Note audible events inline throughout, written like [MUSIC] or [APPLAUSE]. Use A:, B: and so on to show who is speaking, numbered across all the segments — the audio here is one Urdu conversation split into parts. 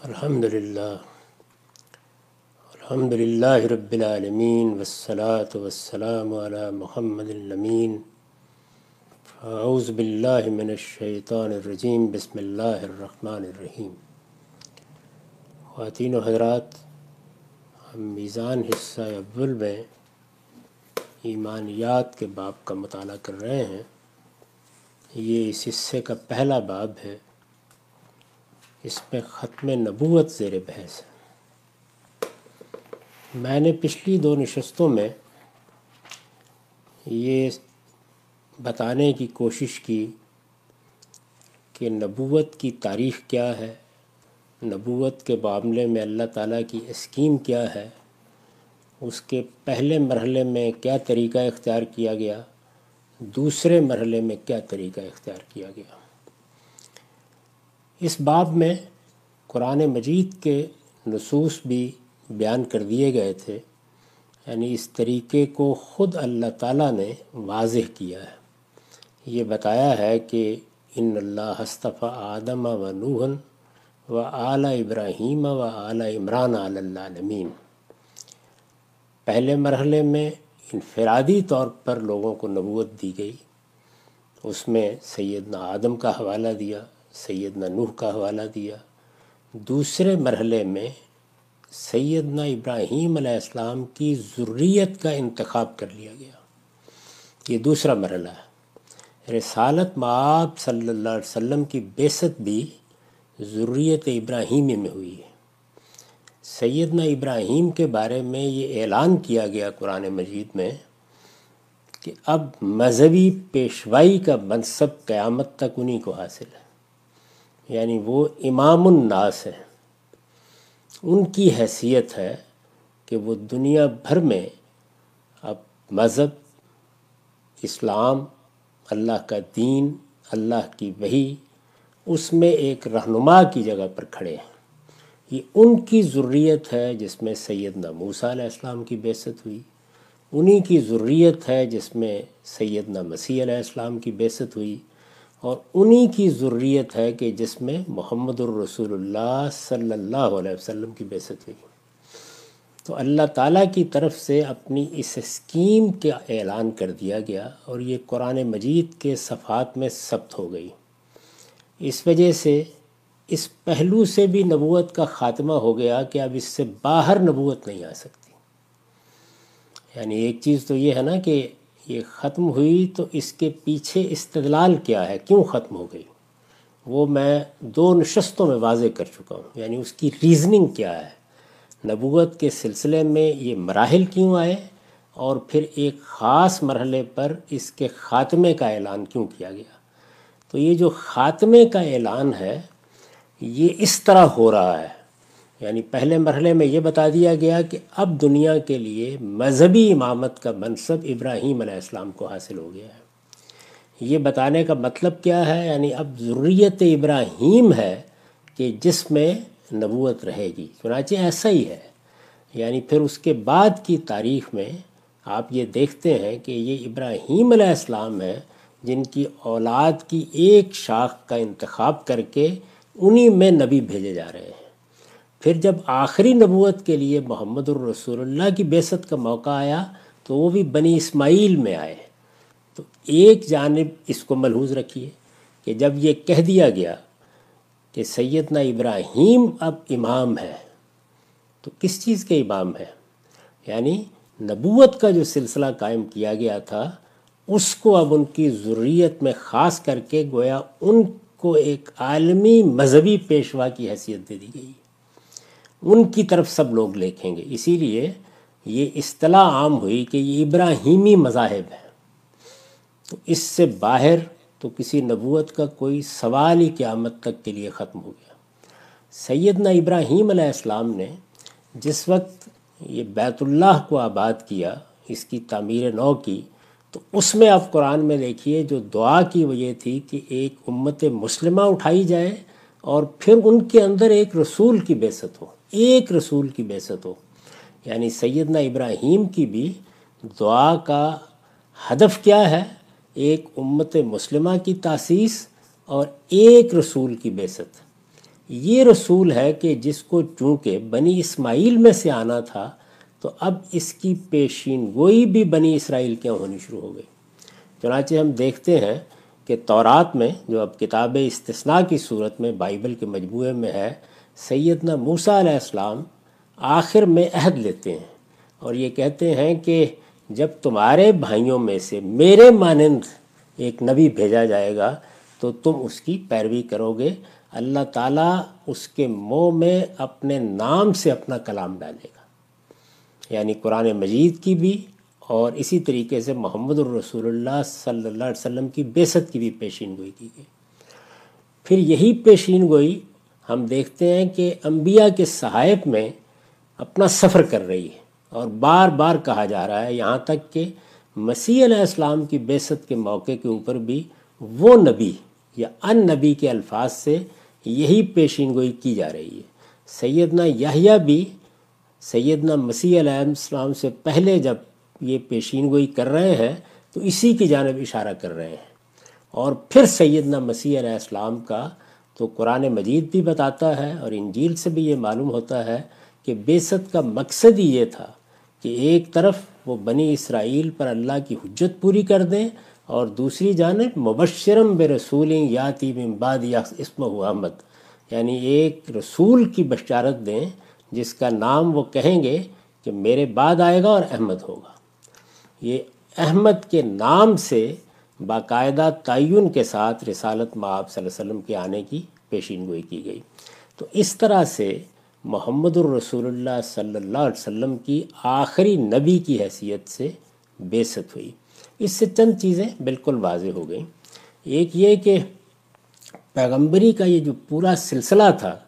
A: الحمد للہ الحمد للہ رب العالمین والصلاة والسلام علی محمد الامین اعوذ باللہ من الشیطان الرجیم بسم اللہ الرحمن الرحیم خواتین و حضرات ہم میزان حصہ اول میں ایمانیات کے باب کا مطالعہ کر رہے ہیں یہ اس حصے کا پہلا باب ہے اس میں ختم نبوت زیر بحث ہے۔ میں نے پچھلی دو نشستوں میں یہ بتانے کی کوشش کی کہ نبوت کی تاریخ کیا ہے، نبوت کے معاملے میں اللہ تعالیٰ کی اسکیم کیا ہے، اس کے پہلے مرحلے میں کیا طریقہ اختیار کیا گیا، دوسرے مرحلے میں کیا طریقہ اختیار کیا گیا۔ اس باب میں قرآن مجید کے نصوص بھی بیان کر دیے گئے تھے یعنی اس طریقے کو خود اللہ تعالیٰ نے واضح کیا ہے۔ یہ بتایا ہے کہ ان اللہ حصطفیٰ آدم و نوحن و اعلیٰ ابراہیم و اعلیٰ عمران علمین پہلے مرحلے میں انفرادی طور پر لوگوں کو نبوت دی گئی، اس میں سیدنا آدم کا حوالہ دیا سیدنا نوح کا حوالہ دیا۔ دوسرے مرحلے میں سیدنا ابراہیم علیہ السلام کی ضروریت کا انتخاب کر لیا گیا۔ یہ دوسرا مرحلہ ہے۔ رسالت معاب صلی اللہ علیہ وسلم کی بیست بھی ضروریت ابراہیمی میں ہوئی ہے۔ سیدنا ابراہیم کے بارے میں یہ اعلان کیا گیا قرآن مجید میں کہ اب مذہبی پیشوائی کا منصب قیامت تک انہی کو حاصل ہے۔ یعنی وہ امام الناس ہیں۔ ان کی حیثیت ہے کہ وہ دنیا بھر میں اب مذہب، اسلام، اللہ کا دین، اللہ کی وحی، اس میں ایک رہنما کی جگہ پر کھڑے ہیں۔ یہ ان کی ضروریت ہے جس میں سیدنا موسیٰ علیہ السلام کی بیست ہوئی۔ انہی کی ضروریت ہے جس میں سیدنا مسیح علیہ السلام کی بیست ہوئی۔ اور انہی کی ضروریت ہے کہ جس میں محمد الرسول اللہ صلی اللہ علیہ وسلم کی بیست ہوئی۔ تو اللہ تعالیٰ کی طرف سے اپنی اس اسکیم کا اعلان کر دیا گیا اور یہ قرآن مجید کے صفحات میں ثبت ہو گئی۔ اس وجہ سے اس پہلو سے بھی نبوت کا خاتمہ ہو گیا کہ اب اس سے باہر نبوت نہیں آ سکتی۔ یعنی ایک چیز تو یہ ہے نا کہ یہ ختم ہوئی تو اس کے پیچھے استدلال کیا ہے؟ کیوں ختم ہو گئی؟ وہ میں دو نشستوں میں واضح کر چکا ہوں۔ یعنی اس کی ریزننگ کیا ہے؟ نبوت کے سلسلے میں یہ مراحل کیوں آئے؟ اور پھر ایک خاص مرحلے پر اس کے خاتمے کا اعلان کیوں کیا گیا؟ تو یہ جو خاتمے کا اعلان ہے، یہ اس طرح ہو رہا ہے۔ یعنی پہلے مرحلے میں یہ بتا دیا گیا کہ اب دنیا کے لیے مذہبی امامت کا منصب ابراہیم علیہ السلام کو حاصل ہو گیا ہے۔ یہ بتانے کا مطلب کیا ہے؟ یعنی اب ضروریت ابراہیم ہے کہ جس میں نبوت رہے گی۔ چنانچہ ایسا ہی ہے۔ یعنی پھر اس کے بعد کی تاریخ میں آپ یہ دیکھتے ہیں کہ یہ ابراہیم علیہ السلام ہے جن کی اولاد کی ایک شاخ کا انتخاب کر کے انہی میں نبی بھیجے جا رہے ہیں۔ پھر جب آخری نبوت کے لیے محمد الرسول اللہ کی بیست کا موقع آیا تو وہ بھی بنی اسماعیل میں آئے تو ایک جانب اس کو ملحوظ رکھیے کہ جب یہ کہہ دیا گیا کہ سیدنا ابراہیم اب امام ہے، تو کس چیز کے امام ہے؟ یعنی نبوت کا جو سلسلہ قائم کیا گیا تھا، اس کو اب ان کی ضروریت میں خاص کر کے گویا ان کو ایک عالمی مذہبی پیشوا کی حیثیت دے دی گئی۔ ان کی طرف سب لوگ لکھیں گے۔ اسی لیے یہ اصطلاح عام ہوئی کہ یہ ابراہیمی مذاہب ہے تو اس سے باہر تو کسی نبوت کا کوئی سوال ہی قیامت تک کے لیے ختم ہو گیا۔ سیدنا ابراہیم علیہ السلام نے جس وقت یہ بیت اللہ کو آباد کیا، اس کی تعمیر نو کی، تو اس میں آپ قرآن میں دیکھیے جو دعا کی وجہ تھی کہ ایک امت مسلمہ اٹھائی جائے اور پھر ان کے اندر ایک رسول کی بیست ہو، ایک رسول کی بیست ہو۔ یعنی سیدنا ابراہیم کی بھی دعا کا ہدف کیا ہے؟ ایک امت مسلمہ کی تاسیس اور ایک رسول کی بیست یہ رسول ہے کہ جس کو چونکہ بنی اسماعیل میں سے آنا تھا، تو اب اس کی پیشین گوئی بھی بنی اسرائیل کیوں ہونی شروع ہو گئی۔ چنانچہ ہم دیکھتے ہیں کہ تورات میں جو اب کتاب استثناء کی صورت میں بائبل کے مجموعے میں ہے، سیدنا موسیٰ علیہ السلام آخر میں عہد لیتے ہیں اور یہ کہتے ہیں کہ جب تمہارے بھائیوں میں سے میرے مانند ایک نبی بھیجا جائے گا، تو تم اس کی پیروی کرو گے۔ اللہ تعالیٰ اس کے منہ میں اپنے نام سے اپنا کلام ڈالے گا۔ یعنی قرآن مجید کی بھی اور اسی طریقے سے محمد الرسول اللہ صلی اللہ علیہ وسلم کی بیست کی بھی پیشین گوئی کی گئی۔ پھر یہی پیشین گوئی ہم دیکھتے ہیں کہ انبیاء کے صحائف میں اپنا سفر کر رہی ہے اور بار بار کہا جا رہا ہے یہاں تک کہ مسیح علیہ السلام کی بیست کے موقع کے اوپر بھی وہ نبی یا ان نبی کے الفاظ سے یہی پیشین گوئی کی جا رہی ہے۔ سیدنا یحییٰ بھی سیدنا مسیح علیہ السلام سے پہلے جب یہ پیشین گوئی کر رہے ہیں، تو اسی کی جانب اشارہ کر رہے ہیں۔ اور پھر سیدنا مسیح علیہ السلام کا تو قرآن مجید بھی بتاتا ہے اور انجیل سے بھی یہ معلوم ہوتا ہے کہ بیست کا مقصد ہی یہ تھا کہ ایک طرف وہ بنی اسرائیل پر اللہ کی حجت پوری کر دیں اور دوسری جانب مبشرم بے رسول یاتی بعد یا اسم احمد یعنی ایک رسول کی بشارت دیں جس کا نام وہ کہیں گے کہ میرے بعد آئے گا اور احمد ہوگا۔ یہ احمد کے نام سے باقاعدہ تعین کے ساتھ رسالت مآب صلی اللہ علیہ وسلم کے آنے کی پیشین گوئی کی گئی۔ تو اس طرح سے محمد الرسول اللہ صلی اللہ علیہ وسلم کی آخری نبی کی حیثیت سے بیست ہوئی۔ اس سے چند چیزیں بالکل واضح ہو گئیں۔ ایک یہ کہ پیغمبری کا یہ جو پورا سلسلہ تھا،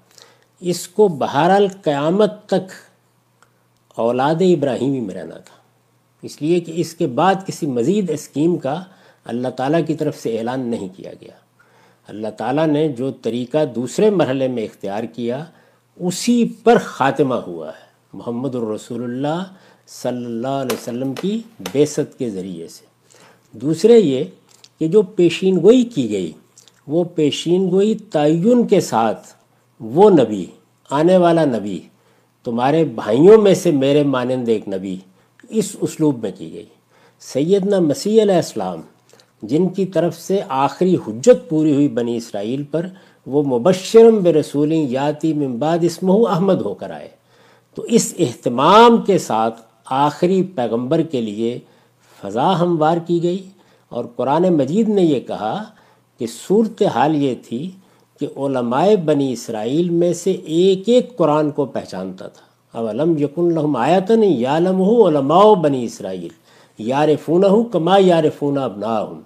A: اس کو بہرحال قیامت تک اولاد ابراہیمی میں رہنا تھا۔ اس لیے کہ اس کے بعد کسی مزید اسکیم کا اللہ تعالیٰ کی طرف سے اعلان نہیں کیا گیا۔ اللہ تعالیٰ نے جو طریقہ دوسرے مرحلے میں اختیار کیا، اسی پر خاتمہ ہوا ہے۔ محمد الرسول اللہ صلی اللہ علیہ وسلم کی بیست کے ذریعے سے۔ دوسرے یہ کہ جو پیشین گوئی کی گئی، وہ پیشین گوئی تعین کے ساتھ وہ نبی، آنے والا نبی، تمہارے بھائیوں میں سے میرے مانند ایک نبی اس اسلوب میں کی گئی۔ سیدنا مسیح علیہ السلام، جن کی طرف سے آخری حجت پوری ہوئی بنی اسرائیل پر، وہ مبشرم بے رسول یاتی بعد اسمہ احمد ہو کر آئے۔ تو اس اہتمام کے ساتھ آخری پیغمبر کے لیے فضا ہموار کی گئی۔ اور قرآن مجید نے یہ کہا کہ صورت حال یہ تھی کہ علماء بنی اسرائیل میں سے ایک ایک قرآن کو پہچانتا تھا۔ اب علم یقن الحم آیتن یالم ہو علماء بنی اسرائیل یار فون ہوں کما یار فون ابنا ہوں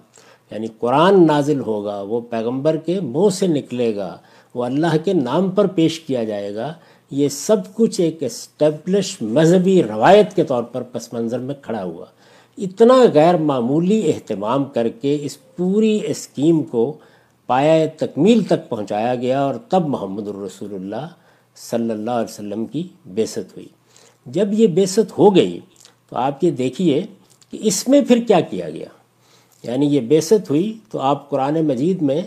A: یعنی قرآن نازل ہوگا، وہ پیغمبر کے منہ سے نکلے گا، وہ اللہ کے نام پر پیش کیا جائے گا. یہ سب کچھ ایک اسٹیبلش مذہبی روایت کے طور پر پس منظر میں کھڑا ہوا۔ اتنا غیر معمولی اہتمام کر کے اس پوری اسکیم کو پایا تکمیل تک پہنچایا گیا اور تب محمد الرسول اللہ صلی اللہ علیہ وسلم کی بیست ہوئی۔ جب یہ بیست ہو گئی تو آپ یہ دیکھیے کہ اس میں پھر کیا کیا گیا۔ یعنی یہ بیست ہوئی تو آپ قرآن مجید میں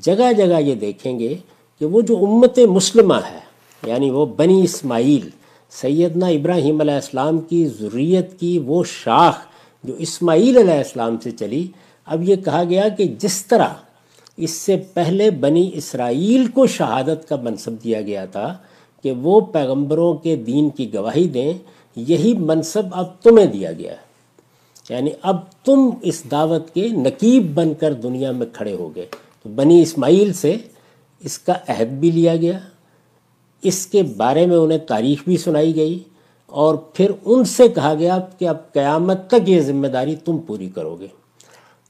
A: جگہ جگہ یہ دیکھیں گے کہ وہ جو امت مسلمہ ہے یعنی وہ بنی اسماعیل، سیدنا ابراہیم علیہ السلام کی ضروریت کی وہ شاخ جو اسماعیل علیہ السلام سے چلی، اب یہ کہا گیا کہ جس طرح اس سے پہلے بنی اسرائیل کو شہادت کا منصب دیا گیا تھا کہ وہ پیغمبروں کے دین کی گواہی دیں، یہی منصب اب تمہیں دیا گیا ہے۔ یعنی اب تم اس دعوت کے نقیب بن کر دنیا میں کھڑے ہو گئے۔ تو بنی اسماعیل سے اس کا عہد بھی لیا گیا۔ اس کے بارے میں انہیں تاریخ بھی سنائی گئی۔ اور پھر ان سے کہا گیا کہ اب قیامت تک یہ ذمہ داری تم پوری کرو گے۔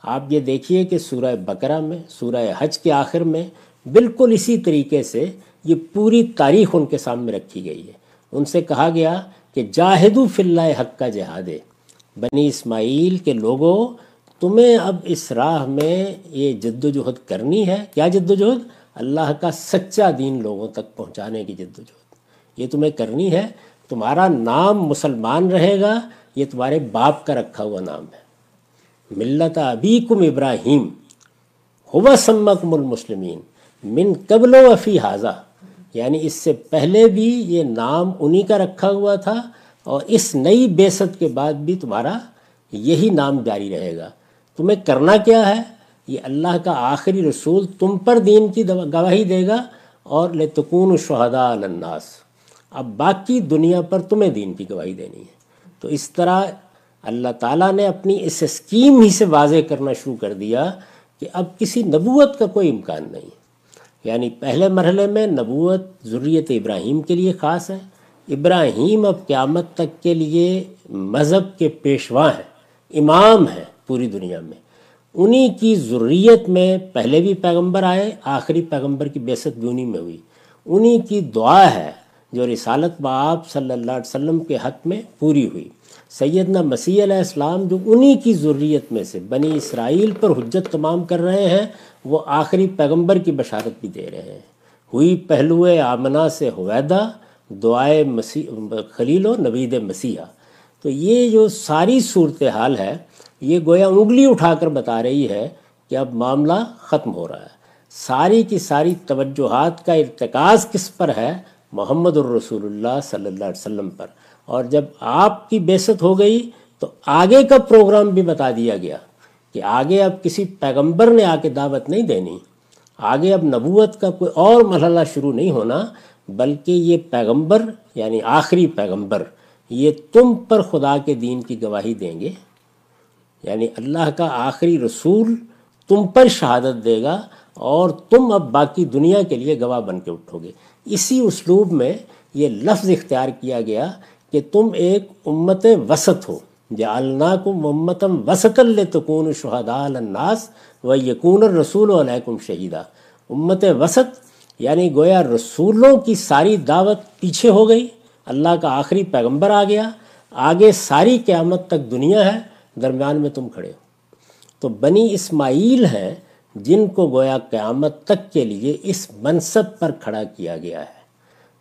A: آپ یہ دیکھیے کہ سورہ بقرہ میں، سورہ حج کے آخر میں بالکل اسی طریقے سے یہ پوری تاریخ ان کے سامنے رکھی گئی ہے۔ ان سے کہا گیا کہ جاہدو فی اللہ حق کا جہاد بنی اسماعیل کے لوگوں، تمہیں اب اس راہ میں یہ جد و جہد کرنی ہے۔ کیا جد و جہد اللہ کا سچا دین لوگوں تک پہنچانے کی جد و جہد یہ تمہیں کرنی ہے۔ تمہارا نام مسلمان رہے گا، یہ تمہارے باپ کا رکھا ہوا نام ہے۔ ملت ابیکم ابراہیم ہوا سمکم المسلمین من قبل و فی حاضہ یعنی اس سے پہلے بھی یہ نام انہی کا رکھا ہوا تھا اور اس نئی بیست کے بعد بھی تمہارا یہی نام جاری رہے گا تمہیں کرنا کیا ہے؟ یہ اللہ کا آخری رسول تم پر دین کی گواہی دے گا اور لتکون شہداء الناس اب باقی دنیا پر تمہیں دین کی گواہی دینی ہے تو اس طرح اللہ تعالیٰ نے اپنی اس اسکیم ہی سے واضح کرنا شروع کر دیا کہ اب کسی نبوت کا کوئی امکان نہیں۔ یعنی پہلے مرحلے میں نبوت ضروریت ابراہیم کے لیے خاص ہے۔ ابراہیم اب قیامت تک کے لیے مذہب کے پیشوا ہیں، امام ہیں پوری دنیا میں۔ انہی کی ضروریت میں پہلے بھی پیغمبر آئے، آخری پیغمبر کی بیست بھی انہی میں ہوئی۔ انہی کی دعا ہے جو رسالت باپ صلی اللہ علیہ وسلم کے حق میں پوری ہوئی۔ سیدنا مسیح علیہ السلام جو انہی کی ضروریت میں سے بنی اسرائیل پر حجت تمام کر رہے ہیں، وہ آخری پیغمبر کی بشارت بھی دے رہے ہیں۔ ہوئی پہلو آمنہ سے حویدہ دعائے مسیح، خلیل و نوید مسیحہ تو یہ جو ساری صورتحال ہے، یہ گویا انگلی اٹھا کر بتا رہی ہے کہ اب معاملہ ختم ہو رہا ہے۔ ساری کی ساری توجہات کا ارتکاز کس پر ہے؟ محمد الرسول اللہ صلی اللہ علیہ وسلم پر۔ اور جب آپ کی بیست ہو گئی تو آگے کا پروگرام بھی بتا دیا گیا کہ آگے اب کسی پیغمبر نے آ کے دعوت نہیں دینی، آگے اب نبوت کا کوئی اور مرحلہ شروع نہیں ہونا، بلکہ یہ پیغمبر یعنی آخری پیغمبر، یہ تم پر خدا کے دین کی گواہی دیں گے۔ یعنی اللہ کا آخری رسول تم پر شہادت دے گا اور تم اب باقی دنیا کے لیے گواہ بن کے اٹھو گے۔ اسی اسلوب میں یہ لفظ اختیار کیا گیا کہ تم ایک امت وسط ہو۔ جعلناکم امتم وسط لتکون شہداء الناس و یکون الرسول علیکم شہیدہ امت وسط یعنی گویا رسولوں کی ساری دعوت پیچھے ہو گئی۔ اللہ کا آخری پیغمبر آ گیا۔ آگے ساری قیامت تک دنیا ہے، درمیان میں تم کھڑے ہو۔ تو بنی اسماعیل ہیں، جن کو گویا قیامت تک کے لیے اس منصب پر کھڑا کیا گیا ہے۔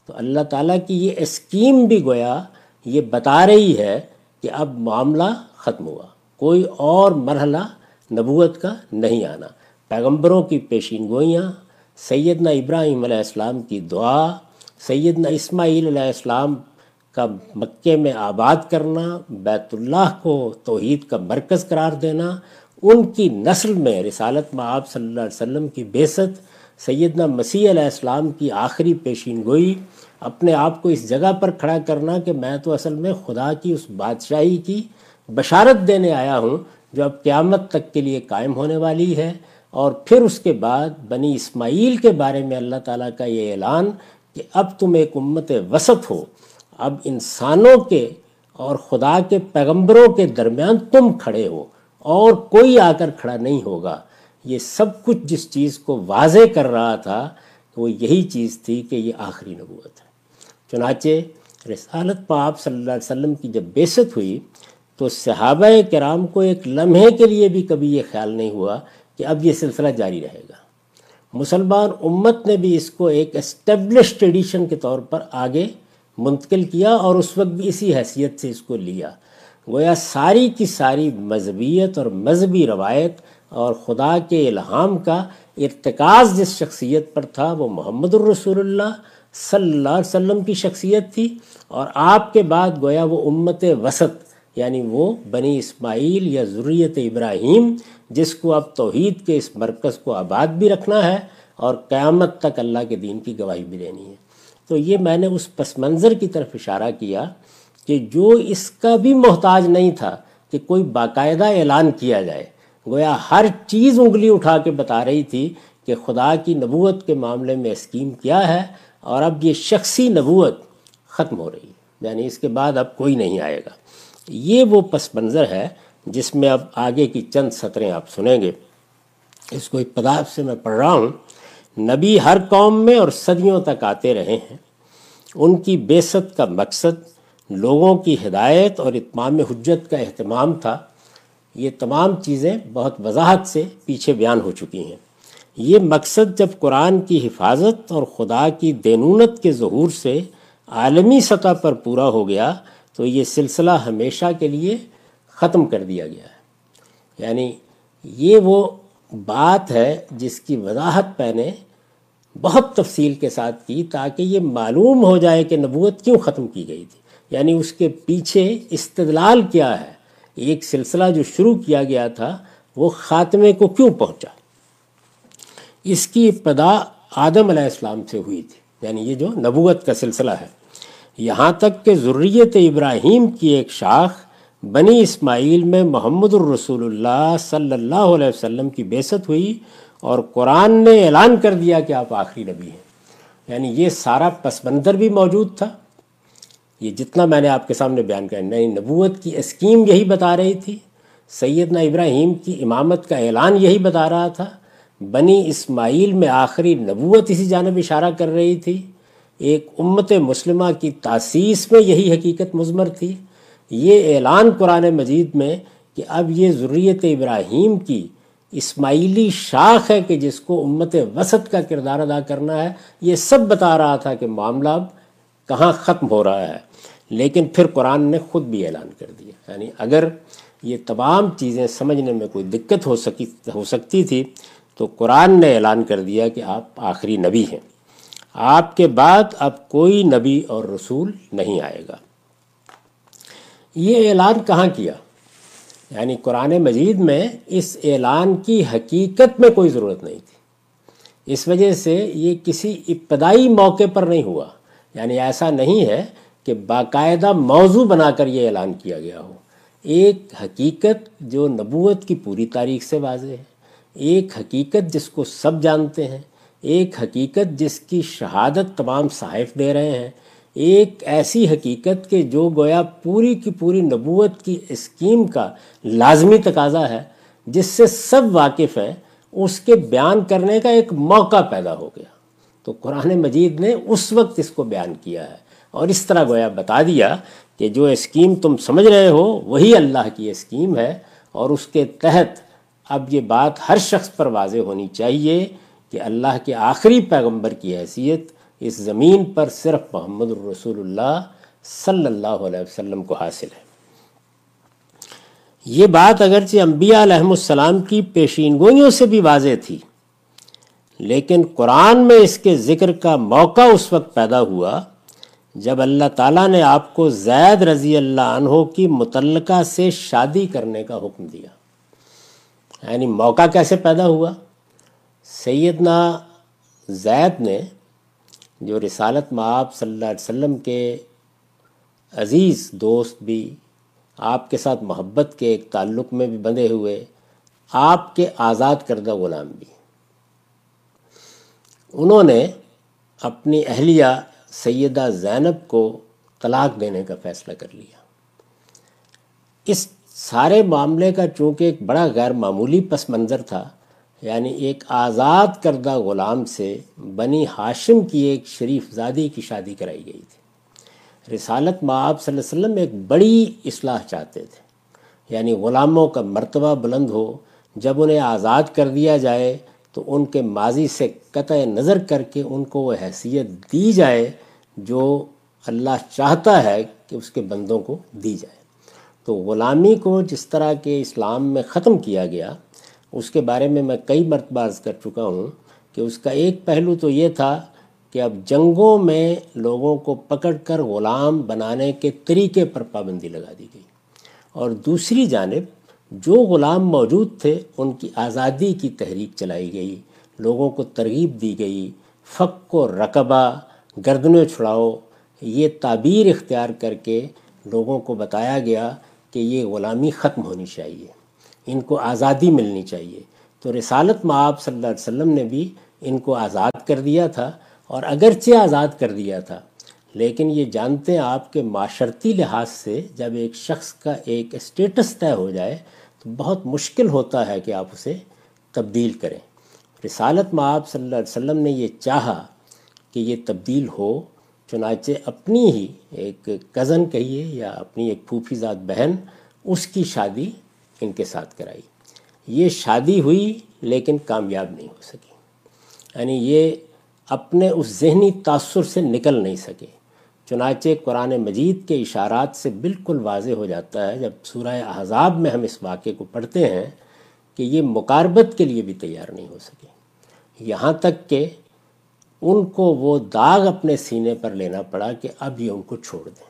A: تو اللہ تعالیٰ کی یہ اسکیم بھی گویا یہ بتا رہی ہے کہ اب معاملہ ختم ہوا۔ کوئی اور مرحلہ نبوت کا نہیں آنا۔ پیغمبروں کی پیشین گوئیاں، سیدنا ابراہیم علیہ السلام کی دعا، سیدنا اسماعیل علیہ السلام کا مکے میں آباد کرنا، بیت اللہ کو توحید کا مرکز قرار دینا، ان کی نسل میں رسالت میں آپ صلی اللہ علیہ وسلم کی بیست سیدنا مسیح علیہ السلام کی آخری پیشین گوئی اپنے آپ کو اس جگہ پر کھڑا کرنا کہ میں تو اصل میں خدا کی اس بادشاہی کی بشارت دینے آیا ہوں جو اب قیامت تک کے لیے قائم ہونے والی ہے۔ اور پھر اس کے بعد بنی اسماعیل کے بارے میں اللہ تعالیٰ کا یہ اعلان کہ اب تم ایک امت وسط ہو۔ اب انسانوں کے اور خدا کے پیغمبروں کے درمیان تم کھڑے ہو اور کوئی آ کر کھڑا نہیں ہوگا۔ یہ سب کچھ جس چیز کو واضح کر رہا تھا وہ یہی چیز تھی کہ یہ آخری نبوت ہے۔ چنانچہ رسالت پا آپ صلی اللہ علیہ وسلم کی جب بیست ہوئی تو صحابہ کرام کو ایک لمحے کے لیے بھی کبھی یہ خیال نہیں ہوا کہ اب یہ سلسلہ جاری رہے گا۔ مسلمان امت نے بھی اس کو ایک اسٹیبلش ٹریڈیشن کے طور پر آگے منتقل کیا اور اس وقت بھی اسی حیثیت سے اس کو لیا۔ گویا ساری کی ساری مذہبیت اور مذہبی روایت اور خدا کے الہام کا ارتکاز جس شخصیت پر تھا وہ محمد الرسول اللہ صلی اللہ علیہ وسلم کی شخصیت تھی اور آپ کے بعد گویا وہ امت وسط یعنی وہ بنی اسماعیل یا ضروریت ابراہیم، جس کو اب توحید کے اس مرکز کو آباد بھی رکھنا ہے اور قیامت تک اللہ کے دین کی گواہی بھی دینی ہے۔ تو یہ میں نے اس پس منظر کی طرف اشارہ کیا کہ جو اس کا بھی محتاج نہیں تھا کہ کوئی باقاعدہ اعلان کیا جائے، گویا ہر چیز انگلی اٹھا کے بتا رہی تھی کہ خدا کی نبوت کے معاملے میں اسکیم کیا ہے اور اب یہ شخصی نبوت ختم ہو رہی ہے۔ یعنی اس کے بعد اب کوئی نہیں آئے گا۔ یہ وہ پس منظر ہے جس میں اب آگے کی چند سطریں آپ سنیں گے۔ اس کو ابتداف سے میں پڑھ رہا ہوں۔ نبی ہر قوم میں اور صدیوں تک آتے رہے ہیں۔ ان کی بیست کا مقصد لوگوں کی ہدایت اور اتمام حجت کا اہتمام تھا۔ یہ تمام چیزیں بہت وضاحت سے پیچھے بیان ہو چکی ہیں۔ یہ مقصد جب قرآن کی حفاظت اور خدا کی دینونت کے ظہور سے عالمی سطح پر پورا ہو گیا، تو یہ سلسلہ ہمیشہ کے لیے ختم کر دیا گیا ہے۔ یعنی یہ وہ بات ہے جس کی وضاحت میں نے بہت تفصیل کے ساتھ کی تاکہ یہ معلوم ہو جائے کہ نبوت کیوں ختم کی گئی تھی۔ یعنی اس کے پیچھے استدلال کیا ہے۔ ایک سلسلہ جو شروع کیا گیا تھا، وہ خاتمے کو کیوں پہنچا؟ اس کی ابتدا آدم علیہ السلام سے ہوئی تھی۔ یعنی یہ جو نبوت کا سلسلہ ہے۔ یہاں تک کہ ضروریت ابراہیم کی ایک شاخ بنی اسماعیل میں محمد الرسول اللہ صلی اللہ علیہ وسلم کی بیست ہوئی اور قرآن نے اعلان کر دیا کہ آپ آخری نبی ہیں۔ یعنی یہ سارا پس منظر بھی موجود تھا۔ یہ جتنا میں نے آپ کے سامنے بیان کیا، نئی نبوت کی اسکیم یہی بتا رہی تھی۔ سیدنا ابراہیم کی امامت کا اعلان یہی بتا رہا تھا۔ بنی اسماعیل میں آخری نبوت اسی جانب اشارہ کر رہی تھی۔ ایک امت مسلمہ کی تاسیس میں یہی حقیقت مضمر تھی۔ یہ اعلان قرآن مجید میں کہ اب یہ ضروریت ابراہیم کی اسماعیلی شاخ ہے کہ جس کو امت وسط کا کردار ادا کرنا ہے۔ یہ سب بتا رہا تھا کہ معاملہ اب کہاں ختم ہو رہا ہے۔ لیکن پھر قرآن نے خود بھی اعلان کر دیا۔ یعنی اگر یہ تمام چیزیں سمجھنے میں کوئی دقت ہو سکی ہو سکتی تھی تو قرآن نے اعلان کر دیا کہ آپ آخری نبی ہیں۔ آپ کے بعد اب کوئی نبی اور رسول نہیں آئے گا۔ یہ اعلان کہاں کیا؟ یعنی قرآن مجید میں اس اعلان کی حقیقت میں کوئی ضرورت نہیں تھی۔ اس وجہ سے یہ کسی ابتدائی موقع پر نہیں ہوا۔ یعنی ایسا نہیں ہے کہ باقاعدہ موضوع بنا کر یہ اعلان کیا گیا ہو۔ ایک حقیقت جو نبوت کی پوری تاریخ سے واضح ہے۔ ایک حقیقت جس کو سب جانتے ہیں، ایک حقیقت جس کی شہادت تمام صحائف دے رہے ہیں، ایک ایسی حقیقت کہ جو گویا پوری کی پوری نبوت کی اسکیم کا لازمی تقاضا ہے، جس سے سب واقف ہیں، اس کے بیان کرنے کا ایک موقع پیدا ہو گیا۔ تو قرآن مجید نے اس وقت اس کو بیان کیا ہے۔ اور اس طرح گویا بتا دیا کہ جو اسکیم تم سمجھ رہے ہو، وہی اللہ کی اسکیم ہے اور اس کے تحت اب یہ بات ہر شخص پر واضح ہونی چاہیے کہ اللہ کے آخری پیغمبر کی حیثیت اس زمین پر صرف محمد الرسول اللہ صلی اللہ علیہ وسلم کو حاصل ہے۔ یہ بات اگرچہ انبیاء علیہ السلام کی پیشین گوئیوں سے بھی واضح تھی، لیکن قرآن میں اس کے ذکر کا موقع اس وقت پیدا ہوا جب اللہ تعالیٰ نے آپ کو زید رضی اللہ عنہ کی متعلقہ سے شادی کرنے کا حکم دیا۔ یعنی موقع کیسے پیدا ہوا؟ سیدنا زید نے جو رسالت معاب صلی اللہ علیہ وسلم کے عزیز دوست بھی، آپ کے ساتھ محبت کے ایک تعلق میں بھی بندھے ہوئے، آپ کے آزاد کردہ غلام بھی۔ انہوں نے اپنی اہلیہ سیدہ زینب کو طلاق دینے کا فیصلہ کر لیا۔ اس سارے معاملے کا چونکہ ایک بڑا غیر معمولی پس منظر تھا یعنی ایک آزاد کردہ غلام سے بنی ہاشم کی ایک شریف زادی کی شادی کرائی گئی تھی۔ رسالت معاب صلی اللہ علیہ وسلم ایک بڑی اصلاح چاہتے تھے یعنی غلاموں کا مرتبہ بلند ہو، جب انہیں آزاد کر دیا جائے تو ان کے ماضی سے قطع نظر کر کے ان کو وہ حیثیت دی جائے جو اللہ چاہتا ہے کہ اس کے بندوں کو دی جائے۔ تو غلامی کو جس طرح کے اسلام میں ختم کیا گیا، اس کے بارے میں میں کئی مرتبہ کر چکا ہوں کہ اس کا ایک پہلو تو یہ تھا کہ اب جنگوں میں لوگوں کو پکڑ کر غلام بنانے کے طریقے پر پابندی لگا دی گئی۔ اور دوسری جانب، جو غلام موجود تھے، ان کی آزادی کی تحریک چلائی گئی، لوگوں کو ترغیب دی گئی فق و رقبہ، گردنیں چھڑاؤ، یہ تعبیر اختیار کر کے لوگوں کو بتایا گیا کہ یہ غلامی ختم ہونی چاہیے، ان کو آزادی ملنی چاہیے۔ تو رسالت میں آپ صلی اللہ علیہ وسلم نے بھی ان کو آزاد کر دیا تھا اور اگرچہ آزاد کر دیا تھا، لیکن یہ جانتے ہیں آپ کے معاشرتی لحاظ سے جب ایک شخص کا ایک اسٹیٹس طے ہو جائے تو بہت مشکل ہوتا ہے کہ آپ اسے تبدیل کریں۔ رسالت میں آپ صلی اللہ علیہ وسلم نے یہ چاہا کہ یہ تبدیل ہو چنانچہ اپنی ہی ایک کزن کہیے یا اپنی ایک پھوپھی ذات بہن اس کی شادی ان کے ساتھ کرائی۔ یہ شادی ہوئی لیکن کامیاب نہیں ہو سکی۔ یعنی یہ اپنے اس ذہنی تاثر سے نکل نہیں سکے۔ چنانچہ قرآن مجید کے اشارات سے بالکل واضح ہو جاتا ہے جب سورہ احزاب میں ہم اس واقعے کو پڑھتے ہیں کہ یہ مقاربت کے لیے بھی تیار نہیں ہو سکے۔ یہاں تک کہ ان کو وہ داغ اپنے سینے پر لینا پڑا کہ اب یہ ان کو چھوڑ دیں۔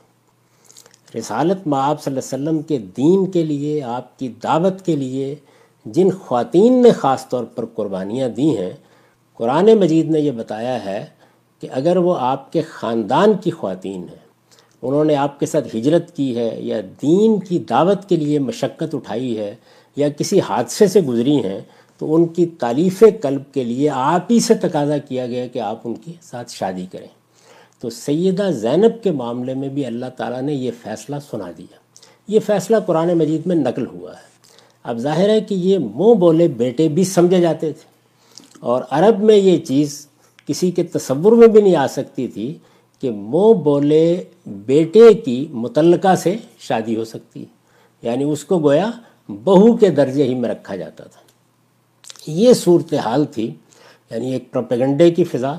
A: رسالت میں آپ صلی اللہ علیہ وسلم کے دین کے لیے، آپ کی دعوت کے لیے جن خواتین نے خاص طور پر قربانیاں دی ہیں، قرآن مجید نے یہ بتایا ہے کہ اگر وہ آپ کے خاندان کی خواتین ہیں، انہوں نے آپ کے ساتھ ہجرت کی ہے یا دین کی دعوت کے لیے مشقت اٹھائی ہے یا کسی حادثے سے گزری ہیں تو ان کی تعلیف قلب کے لیے آپ ہی سے تقاضا کیا گیا کہ آپ ان کے ساتھ شادی کریں۔ تو سیدہ زینب کے معاملے میں بھی اللہ تعالیٰ نے یہ فیصلہ سنا دیا۔ یہ فیصلہ قرآن مجید میں نقل ہوا ہے۔ اب ظاہر ہے کہ یہ منہ بولے بیٹے بھی سمجھے جاتے تھے۔ اور عرب میں یہ چیز کسی کے تصور میں بھی نہیں آ سکتی تھی کہ منہ بولے بیٹے کی متعلقہ سے شادی ہو سکتی۔ یعنی اس کو گویا بہو کے درجے ہی میں رکھا جاتا تھا۔ یہ صورتحال تھی یعنی ایک پروپیگنڈے کی فضا،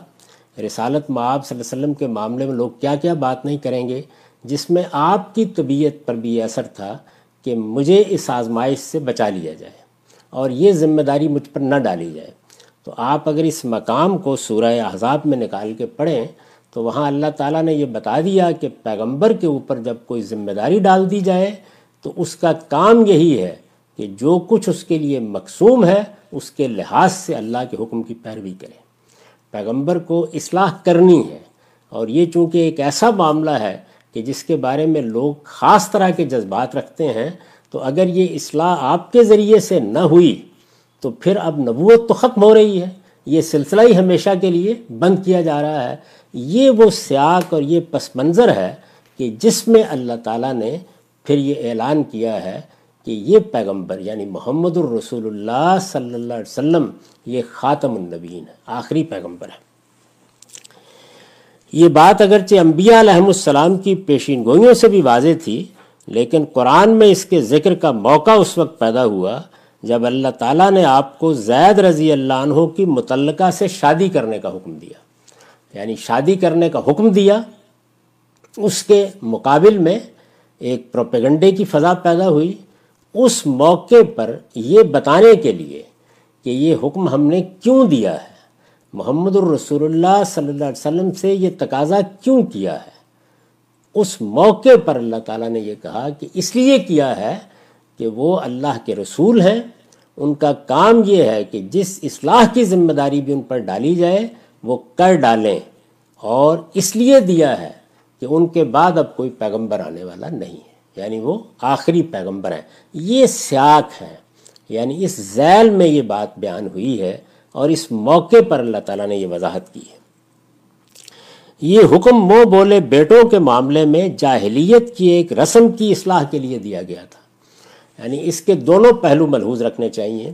A: رسالت معاب صلی اللہ علیہ وسلم کے معاملے میں لوگ کیا کیا بات نہیں کریں گے، جس میں آپ کی طبیعت پر بھی یہ اثر تھا کہ مجھے اس آزمائش سے بچا لیا جائے اور یہ ذمہ داری مجھ پر نہ ڈالی جائے۔ تو آپ اگر اس مقام کو سورہ احزاب میں نکال کے پڑھیں، تو وہاں اللہ تعالیٰ نے یہ بتا دیا کہ پیغمبر کے اوپر جب کوئی ذمہ داری ڈال دی جائے، تو اس کا کام یہی ہے کہ جو کچھ اس کے لیے مقصوم ہے، اس کے لحاظ سے اللہ کے حکم کی پیروی کریں پیغمبر کو اصلاح کرنی ہے۔ اور یہ چونکہ ایک ایسا معاملہ ہے کہ جس کے بارے میں لوگ خاص طرح کے جذبات رکھتے ہیں، تو اگر یہ اصلاح آپ کے ذریعے سے نہ ہوئی، تو پھر اب نبوت تو ختم ہو رہی ہے۔ یہ سلسلہ ہی ہمیشہ کے لیے بند کیا جا رہا ہے۔ یہ وہ سیاق اور یہ پس منظر ہے کہ جس میں اللہ تعالیٰ نے پھر یہ اعلان کیا ہے کہ یہ پیغمبر یعنی محمد الرسول اللہ صلی اللہ علیہ وسلم، یہ خاتم النبین ہے، آخری پیغمبر ہے۔ یہ بات اگرچہ انبیاء علیہ السلام کی پیشین گوئیوں سے بھی واضح تھی، لیکن قرآن میں اس کے ذکر کا موقع اس وقت پیدا ہوا جب اللہ تعالیٰ نے آپ کو زید رضی اللہ عنہ کی متعلقہ سے شادی کرنے کا حکم دیا۔ یعنی شادی کرنے کا حکم دیا، اس کے مقابل میں ایک پروپیگنڈے کی فضا پیدا ہوئی۔ اس موقع پر یہ بتانے کے لیے کہ یہ حکم ہم نے کیوں دیا ہے؟ محمد الرسول اللہ صلی اللہ علیہ وسلم سے یہ تقاضا کیوں کیا ہے؟ اس موقع پر اللہ تعالیٰ نے یہ کہا کہ اس لیے کیا ہے کہ وہ اللہ کے رسول ہیں۔ ان کا کام یہ ہے کہ جس اصلاح کی ذمہ داری بھی ان پر ڈالی جائے، وہ کر ڈالیں۔ اور اس لیے دیا ہے کہ ان کے بعد اب کوئی پیغمبر آنے والا نہیں ہے۔ یعنی وہ آخری پیغمبر ہیں۔ یہ سیاق ہے۔ یعنی اس ذیل میں یہ بات بیان ہوئی ہے اور اس موقع پر اللہ تعالیٰ نے یہ وضاحت کی ہے۔ یہ حکم مو بولے بیٹوں کے معاملے میں جاہلیت کی ایک رسم کی اصلاح کے لیے دیا گیا تھا۔ یعنی اس کے دونوں پہلو ملحوظ رکھنے چاہیے۔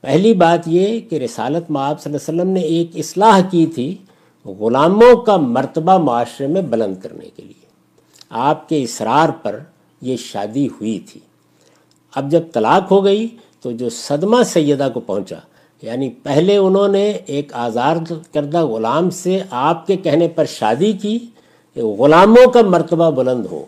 A: پہلی بات یہ کہ رسالت معاب صلی اللہ علیہ وسلم نے ایک اصلاح کی تھی غلاموں کا مرتبہ معاشرے میں بلند کرنے کے لیے۔ آپ کے اصرار پر یہ شادی ہوئی تھی۔ اب جب طلاق ہو گئی تو جو صدمہ سیدہ کو پہنچا یعنی پہلے انہوں نے ایک آزاد کردہ غلام سے آپ کے کہنے پر شادی کی غلاموں کا مرتبہ بلند ہو۔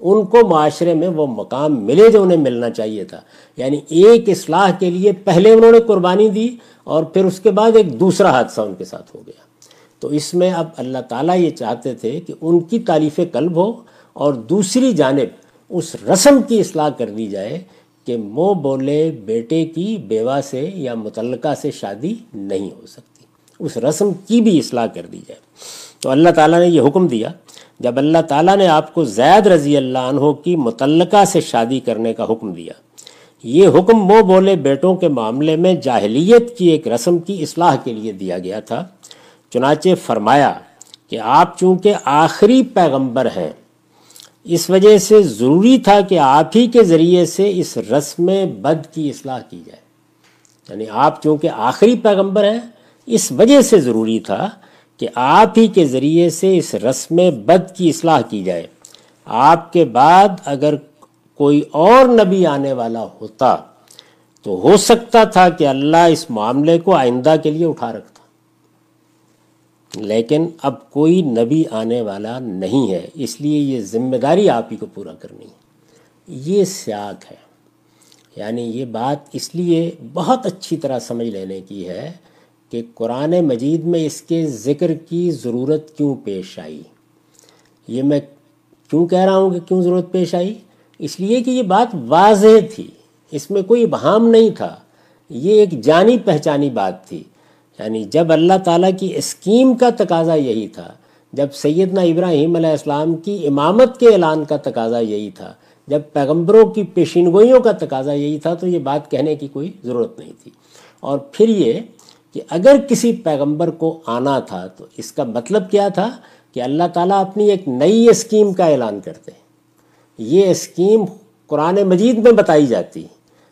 A: ان کو معاشرے میں وہ مقام ملے جو انہیں ملنا چاہیے تھا۔ یعنی ایک اصلاح کے لیے پہلے انہوں نے قربانی دی اور پھر اس کے بعد ایک دوسرا حادثہ ان کے ساتھ ہو گیا۔ تو اس میں اب اللہ تعالیٰ یہ چاہتے تھے کہ ان کی تعریف قلب ہو اور دوسری جانب اس رسم کی اصلاح کر دی جائے کہ مو بولے بیٹے کی بیوہ سے یا متعلقہ سے شادی نہیں ہو سکتی۔ اس رسم کی بھی اصلاح کر دی جائے۔ تو اللہ تعالیٰ نے یہ حکم دیا، جب اللہ تعالیٰ نے آپ کو زید رضی اللہ عنہ کی متعلقہ سے شادی کرنے کا حکم دیا، یہ حکم مو بولے بیٹوں کے معاملے میں جاہلیت کی ایک رسم کی اصلاح کے لیے دیا گیا تھا۔ چنانچہ فرمایا کہ آپ چونکہ آخری پیغمبر ہیں اس وجہ سے ضروری تھا کہ آپ ہی کے ذریعے سے اس رسم بد کی اصلاح کی جائے۔ یعنی آپ چونکہ آخری پیغمبر ہیں، اس وجہ سے ضروری تھا کہ آپ ہی کے ذریعے سے اس رسم بد کی اصلاح کی جائے۔ آپ کے بعد اگر کوئی اور نبی آنے والا ہوتا تو ہو سکتا تھا کہ اللہ اس معاملے کو آئندہ کے لیے اٹھا رکھتا۔ لیکن اب کوئی نبی آنے والا نہیں ہے، اس لیے یہ ذمہ داری آپ ہی کو پورا کرنی ہے۔ یہ سیاق ہے۔ یعنی یہ بات اس لیے بہت اچھی طرح سمجھ لینے کی ہے کہ قرآن مجید میں اس کے ذکر کی ضرورت کیوں پیش آئی۔ یہ میں کیوں کہہ رہا ہوں کہ کیوں ضرورت پیش آئی؟ اس لیے کہ یہ بات واضح تھی۔ اس میں کوئی ابہام نہیں تھا۔ یہ ایک جانی پہچانی بات تھی۔ یعنی جب اللہ تعالیٰ کی اسکیم کا تقاضا یہی تھا، جب سیدنا ابراہیم علیہ السلام کی امامت کے اعلان کا تقاضا یہی تھا، جب پیغمبروں کی پیشینگوئیوں کا تقاضا یہی تھا، تو یہ بات کہنے کی کوئی ضرورت نہیں تھی۔ اور پھر یہ کہ اگر کسی پیغمبر کو آنا تھا، تو اس کا مطلب کیا تھا کہ اللہ تعالیٰ اپنی ایک نئی اسکیم کا اعلان کرتے۔ یہ اسکیم قرآن مجید میں بتائی جاتی۔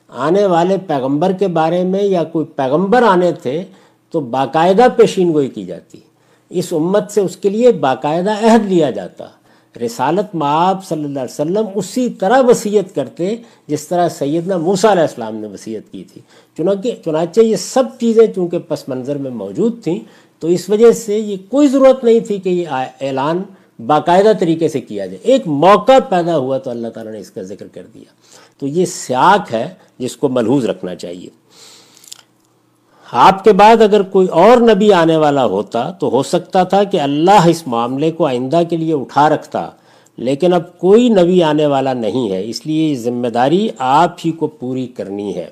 A: آنے والے پیغمبر کے بارے میں یا کوئی پیغمبر آنے تھے تو باقاعدہ پیشین گوئی کی جاتی۔ اس امت سے اس کے لیے باقاعدہ عہد لیا جاتا۔ رسالت معاب صلی اللہ علیہ وسلم اسی طرح وصیت کرتے جس طرح سیدنا موسیٰ علیہ السلام نے وصیت کی تھی۔ چنانچہ چنانچہ یہ سب چیزیں چونکہ پس منظر میں موجود تھیں، تو اس وجہ سے یہ کوئی ضرورت نہیں تھی کہ یہ اعلان باقاعدہ طریقے سے کیا جائے۔ ایک موقع پیدا ہوا تو اللہ تعالیٰ نے اس کا ذکر کر دیا۔ تو یہ سیاق ہے جس کو ملحوظ رکھنا چاہیے۔ آپ کے بعد اگر کوئی اور نبی آنے والا ہوتا تو ہو سکتا تھا کہ اللہ اس معاملے کو آئندہ کے لیے اٹھا رکھتا، لیکن اب کوئی نبی آنے والا نہیں ہے، اس لیے یہ ذمہ داری آپ ہی کو پوری کرنی ہے۔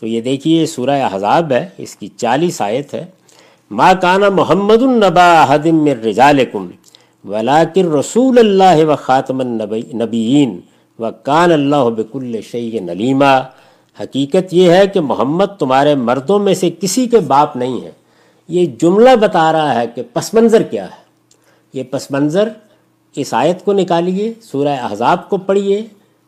A: تو یہ دیکھیے، سورہ حضاب ہے، اس کی چالیس آیت ہے۔ ما کانا محمد النبا حدم رجالکم ولاکر رسول اللہ و خاتم النبیین و کان اللہ بک الشی نلیمہ حقیقت یہ ہے کہ محمد تمہارے مردوں میں سے کسی کے باپ نہیں ہے۔ یہ جملہ بتا رہا ہے کہ پس منظر کیا ہے۔ یہ پس منظر اس آیت کو نکالیے، سورہ احزاب کو پڑھیے۔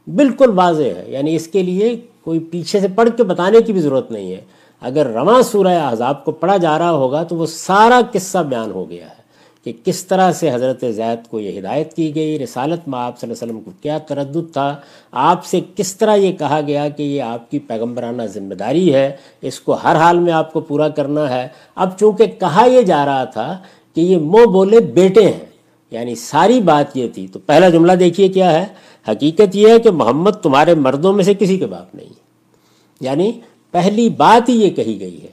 A: بالکل واضح ہے۔ یعنی اس کے لیے کوئی پیچھے سے پڑھ کے بتانے کی بھی ضرورت نہیں ہے۔ اگر رواں سورہ احزاب کو پڑھا جا رہا ہوگا تو وہ سارا قصہ بیان ہو گیا ہے۔ کہ کس طرح سے حضرت زید کو یہ ہدایت کی گئی، رسالت میں آپ صلی اللہ علیہ وسلم کو کیا تردد تھا؟ آپ سے کس طرح یہ کہا گیا کہ یہ آپ کی پیغمبرانہ ذمہ داری ہے؟ اس کو ہر حال میں آپ کو پورا کرنا ہے۔ اب چونکہ کہا یہ جا رہا تھا کہ یہ مو بولے بیٹے ہیں یعنی ساری بات یہ تھی۔ تو پہلا جملہ دیکھیے کیا ہے؟ حقیقت یہ ہے کہ محمد تمہارے مردوں میں سے کسی کے باپ نہیں۔ یعنی پہلی بات ہی یہ کہی گئی ہے۔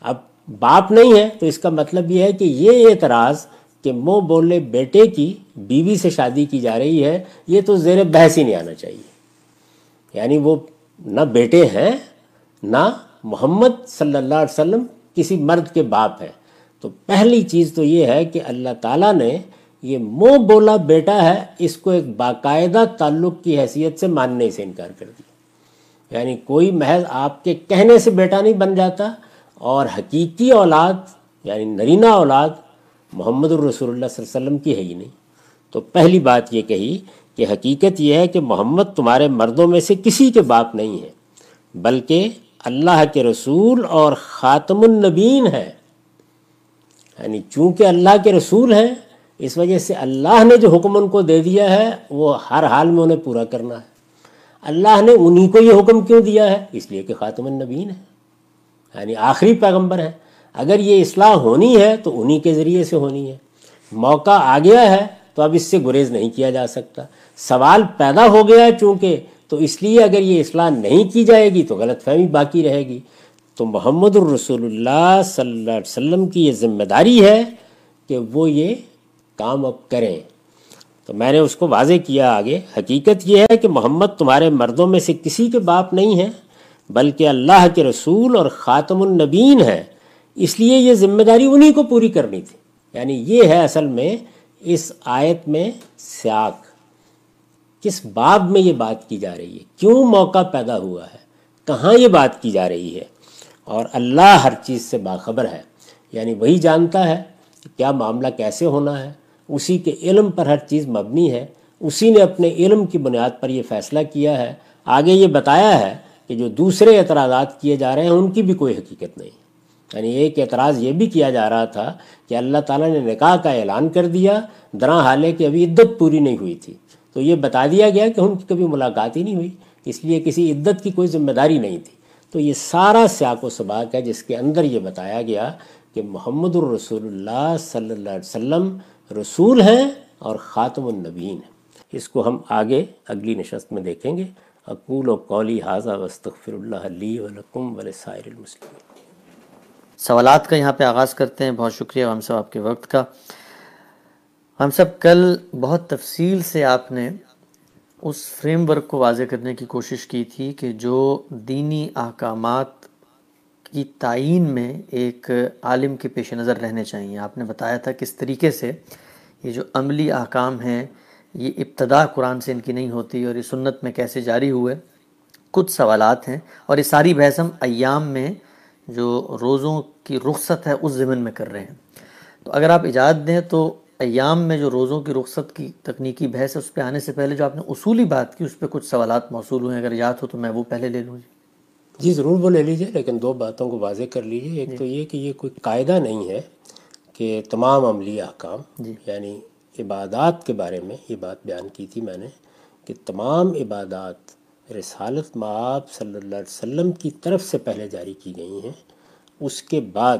A: اب باپ نہیں ہے، تو اس کا مطلب یہ ہے کہ یہ اعتراض کہ منہ بولے بیٹے کی بیوی سے شادی کی جا رہی ہے، یہ تو زیر بحث ہی نہیں آنا چاہیے۔ یعنی وہ نہ بیٹے ہیں، نہ محمد صلی اللہ علیہ وسلم کسی مرد کے باپ ہیں۔ تو پہلی چیز تو یہ ہے کہ اللہ تعالیٰ نے یہ منہ بولا بیٹا ہے، اس کو ایک باقاعدہ تعلق کی حیثیت سے ماننے سے انکار کر دیا۔ یعنی کوئی محض آپ کے کہنے سے بیٹا نہیں بن جاتا، اور حقیقی اولاد یعنی نرینہ اولاد محمد الرسول اللہ صلی اللہ علیہ وسلم کی ہے ہی نہیں۔ تو پہلی بات یہ کہی کہ حقیقت یہ ہے کہ محمد تمہارے مردوں میں سے کسی کے باپ نہیں ہے، بلکہ اللہ کے رسول اور خاتم النبین ہے یعنی چونکہ اللہ کے رسول ہیں، اس وجہ سے اللہ نے جو حکم ان کو دے دیا ہے، وہ ہر حال میں انہیں پورا کرنا ہے۔ اللہ نے انہی کو یہ حکم کیوں دیا ہے؟ اس لیے کہ خاتم النبین ہے یعنی آخری پیغمبر ہے اگر یہ اصلاح ہونی ہے تو انہی کے ذریعے سے ہونی ہے۔ موقع آ گیا ہے تو اب اس سے گریز نہیں کیا جا سکتا۔ سوال پیدا ہو گیا ہے چونکہ تو اس لیے اگر یہ اصلاح نہیں کی جائے گی تو غلط فہمی باقی رہے گی۔ تو محمد الرسول اللہ صلی اللہ علیہ وسلم کی یہ ذمہ داری ہے کہ وہ یہ کام اب کریں۔ تو میں نے اس کو واضح کیا آگے۔ حقیقت یہ ہے کہ محمد تمہارے مردوں میں سے کسی کے باپ نہیں ہیں، بلکہ اللہ کے رسول اور خاتم النبین ہے اس لیے یہ ذمہ داری انہی کو پوری کرنی تھی۔ یعنی یہ ہے اصل میں اس آیت میں سیاق۔ کس باب میں یہ بات کی جا رہی ہے؟ کیوں موقع پیدا ہوا ہے؟ کہاں یہ بات کی جا رہی ہے؟ اور اللہ ہر چیز سے باخبر ہے۔ یعنی وہی جانتا ہے کہ کیا معاملہ کیسے ہونا ہے۔ اسی کے علم پر ہر چیز مبنی ہے۔ اسی نے اپنے علم کی بنیاد پر یہ فیصلہ کیا ہے۔ آگے یہ بتایا ہے کہ جو دوسرے اعتراضات کیے جا رہے ہیں، ان کی بھی کوئی حقیقت نہیں۔ یعنی ایک اعتراض یہ بھی کیا جا رہا تھا کہ اللہ تعالیٰ نے نکاح کا اعلان کر دیا درا حالے کہ ابھی عدت پوری نہیں ہوئی تھی۔ تو یہ بتا دیا گیا کہ ان کی کبھی ملاقات ہی نہیں ہوئی، اس لیے کسی عدت کی کوئی ذمہ داری نہیں تھی۔ تو یہ سارا سیاق و سباق ہے جس کے اندر یہ بتایا گیا کہ محمد الرسول اللہ صلی اللہ علیہ وسلم رسول ہیں اور خاتم النبین ہیں۔ اس کو ہم آگے اگلی نشست میں دیکھیں گے۔ اقول و قولی حاضہ وسطر اللہ علیہ ولکم ولسائر المسلمین۔
B: سوالات کا یہاں پہ آغاز کرتے ہیں۔ بہت شکریہ ہم سب آپ کے وقت کا۔ ہم سب کل بہت تفصیل سے آپ نے اس فریم ورک کو واضح کرنے کی کوشش کی تھی کہ جو دینی احکامات کی تعین میں ایک عالم کے پیش نظر رہنے چاہیے۔ آپ نے بتایا تھا کس طریقے سے یہ جو عملی احکام ہیں، یہ ابتدا قرآن سے ان کی نہیں ہوتی اور یہ سنت میں کیسے جاری ہوئے۔ کچھ سوالات ہیں اور یہ ساری بحث ہم ایام میں جو روزوں کی رخصت ہے اس ضمن میں کر رہے ہیں۔ تو اگر آپ اجازت دیں تو ایام میں جو روزوں کی رخصت کی تکنیکی بحث ہے اس پہ آنے سے پہلے جو آپ نے اصولی بات کی اس پہ کچھ سوالات موصول ہوئے ہیں۔ اگر یاد ہو تو میں وہ پہلے لے لوں۔
A: جی جی ضرور وہ لے لیجیے لیکن دو باتوں کو واضح کر لیجیے ایک تو یہ کہ یہ کوئی قاعدہ نہیں ہے کہ تمام عملی احکام
B: جی۔
A: یعنی عبادات کے بارے میں یہ بات بیان کی تھی میں نے کہ تمام عبادات رسالت معاب صلی اللہ علیہ وسلم کی طرف سے پہلے جاری کی گئی ہیں۔ اس کے بعد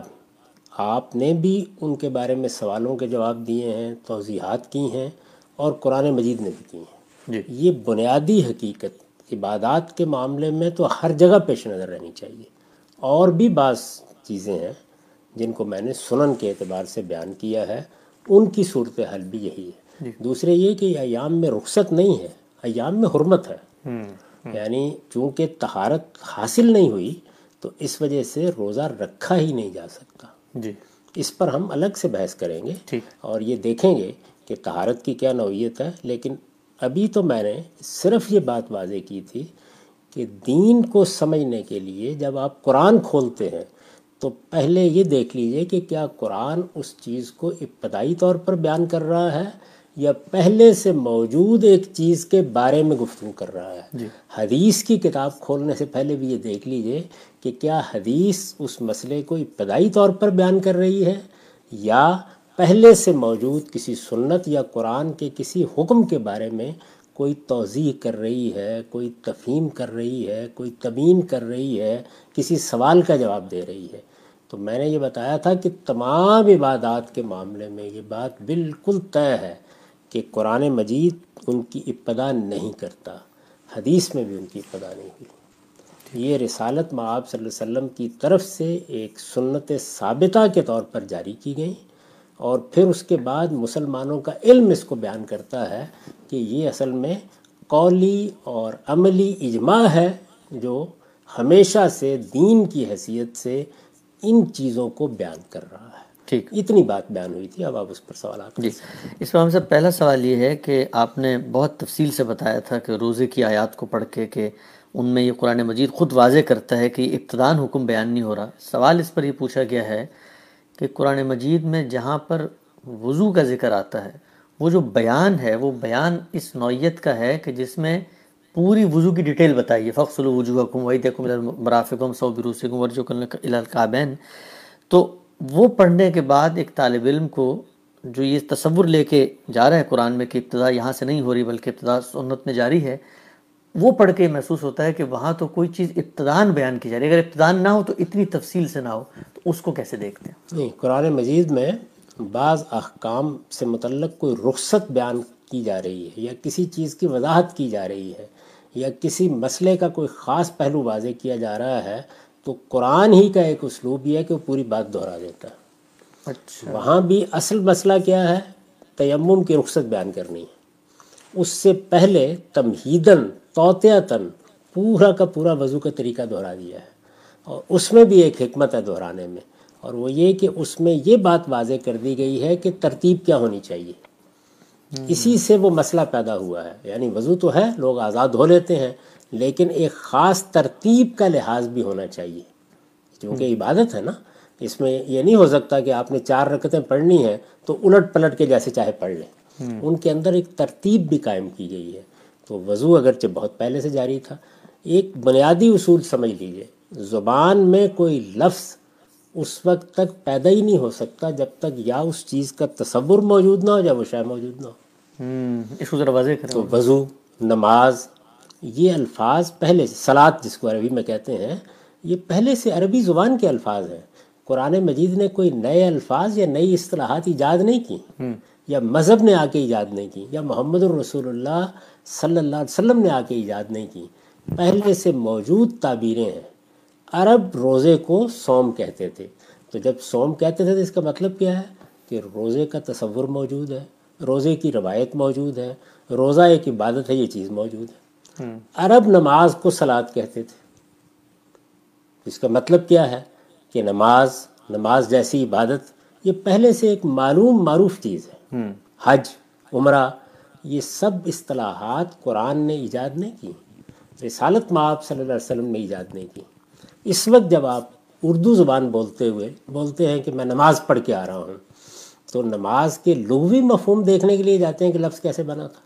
A: آپ نے بھی ان کے بارے میں سوالوں کے جواب دیے ہیں توضیحات کی ہیں اور قرآن مجید نے بھی کی ہیں۔
B: جی۔
A: یہ بنیادی حقیقت عبادات کے معاملے میں تو ہر جگہ پیش نظر رہنی چاہیے۔ اور بھی بعض چیزیں ہیں جن کو میں نے سنن کے اعتبار سے بیان کیا ہے۔ ان کی صورتحال بھی یہی ہے۔
B: جی۔
A: دوسرے یہ کہ ایام میں رخصت نہیں ہے ایام میں حرمت ہے۔ یعنی چونکہ طہارت حاصل نہیں ہوئی تو اس وجہ سے روزہ رکھا ہی نہیں جا سکتا۔
B: جی۔
A: اس پر ہم الگ سے بحث کریں گے۔ اور یہ دیکھیں گے کہ طہارت کی کیا نوعیت ہے لیکن ابھی تو میں نے صرف یہ بات واضح کی تھی کہ دین کو سمجھنے کے لیے جب آپ قرآن کھولتے ہیں تو پہلے یہ دیکھ لیجیے کہ کیا قرآن اس چیز کو ابتدائی طور پر بیان کر رہا ہے یا پہلے سے موجود ایک چیز کے بارے میں گفتگو کر رہا ہے۔
B: جی۔
A: حدیث کی کتاب کھولنے سے پہلے بھی یہ دیکھ لیجیے کہ کیا حدیث اس مسئلے کو ابتدائی طور پر بیان کر رہی ہے یا پہلے سے موجود کسی سنت یا قرآن کے کسی حکم کے بارے میں کوئی توضیح کر رہی ہے کوئی تفہیم کر رہی ہے کوئی تبین کر رہی ہے کسی سوال کا جواب دے رہی ہے۔ تو میں نے یہ بتایا تھا کہ تمام عبادات کے معاملے میں یہ بات بالکل طے ہے۔ کہ قرآن مجید ان کی ابتدا نہیں کرتا، حدیث میں بھی ان کی ابتدا نہیں ہوئی۔ یہ رسالت معاب صلی اللہ علیہ وسلم کی طرف سے ایک سنت ثابتہ کے طور پر جاری کی گئی اور پھر اس کے بعد مسلمانوں کا علم اس کو بیان کرتا ہے کہ یہ اصل میں قولی اور عملی اجماع ہے جو ہمیشہ سے دین کی حیثیت سے ان چیزوں کو بیان کر رہا ہے۔
B: ٹھیک۔
A: اتنی بات بیان ہوئی تھی اب آپ اس پر سوالات
B: جی۔ اس میں ہم سے پہلا سوال یہ ہے کہ آپ نے بہت تفصیل سے بتایا تھا کہ روزے کی آیات کو پڑھ کے کہ ان میں یہ قرآن مجید خود واضح کرتا ہے کہ ابتدان حکم بیان نہیں ہو رہا۔ سوال اس پر یہ پوچھا گیا ہے کہ قرآن مجید میں جہاں پر وضو کا ذکر آتا ہے وہ جو بیان ہے وہ بیان اس نوعیت کا ہے کہ جس میں پوری وضو کی ڈیٹیل بتائیے فخصل وجوہ کم وعید کم مرافقم سو بروسکم ورجو القابین تو وہ پڑھنے کے بعد ایک طالب علم کو جو یہ تصور لے کے جا رہا ہے قرآن میں کہ ابتدا یہاں سے نہیں ہو رہی بلکہ ابتدا سنت میں جاری ہے، وہ پڑھ کے محسوس ہوتا ہے کہ وہاں تو کوئی چیز ابتدان بیان کی جا رہی ہے۔ اگر ابتدان نہ ہو تو اتنی تفصیل سے نہ ہو تو اس کو کیسے دیکھتے ہیں؟
A: نہیں، قرآن مجید میں بعض احکام سے متعلق کوئی رخصت بیان کی جا رہی ہے یا کسی چیز کی وضاحت کی جا رہی ہے یا کسی مسئلے کا کوئی خاص پہلو واضح کیا جا رہا ہے تو قرآن ہی کا ایک اسلوب یہ ہے کہ وہ پوری بات دہرا دیتا ہے۔
B: اچھا۔
A: وہاں بھی اصل مسئلہ کیا ہے؟ تیمم کی رخصت بیان کرنی ہے۔ اس سے پہلے تمہیدن توتیتاً پورا کا پورا وضو کا طریقہ دہرا دیا ہے۔ اور اس میں بھی ایک حکمت ہے دہرانے میں۔ اور وہ یہ کہ اس میں یہ بات واضح کر دی گئی ہے کہ ترتیب کیا ہونی چاہیے۔ اسی سے وہ مسئلہ پیدا ہوا ہے۔ یعنی وضو تو ہے لوگ آزاد ہو لیتے ہیں۔ لیکن ایک خاص ترتیب کا لحاظ بھی ہونا چاہیے۔ کیونکہ عبادت ہے نا اس میں یہ نہیں ہو سکتا کہ آپ نے چار رکعتیں پڑھنی ہیں تو الٹ پلٹ کے جیسے چاہے پڑھ لیں۔ ان کے اندر ایک ترتیب بھی قائم کی گئی ہے۔ تو وضو اگرچہ بہت پہلے سے جاری تھا ایک بنیادی اصول سمجھ لیجیے زبان میں کوئی لفظ اس وقت تک پیدا ہی نہیں ہو سکتا جب تک یا اس چیز کا تصور موجود نہ ہو یا وہ شے موجود نہ ہو۔
B: اس کو ذرا واضح کریں
A: تو وضو نماز یہ الفاظ پہلے سے سلاد جس کو عربی میں کہتے ہیں یہ پہلے سے عربی زبان کے الفاظ ہیں۔ قرآن مجید نے کوئی نئے الفاظ یا نئی اصطلاحات ایجاد نہیں کی یا مذہب نے آ کے ایجاد نہیں کی یا محمد الرسول اللہ صلی اللہ علیہ وسلم نے آ کے ایجاد نہیں کی۔ پہلے سے موجود تعبیریں ہیں۔ عرب روزے کو سوم کہتے تھے۔ تو جب سوم کہتے تھے تو اس کا مطلب کیا ہے؟ کہ روزے کا تصور موجود ہے روزے کی روایت موجود ہے روزہ ایک عبادت ہے یہ چیز موجود ہے۔ عرب نماز کو سلاد کہتے تھے۔ اس کا مطلب کیا ہے؟ کہ نماز نماز جیسی عبادت یہ پہلے سے ایک معلوم معروف چیز ہے۔ حج عمرہ یہ سب اصطلاحات قرآن نے ایجاد نہیں کی۔ رسالت آپ صلی اللہ علیہ وسلم نے ایجاد نہیں کی۔ اس وقت جب آپ اردو زبان بولتے ہوئے بولتے ہیں کہ میں نماز پڑھ کے آ رہا ہوں تو نماز کے لغوی مفہوم دیکھنے کے لیے جاتے ہیں کہ لفظ کیسے بنا تھا۔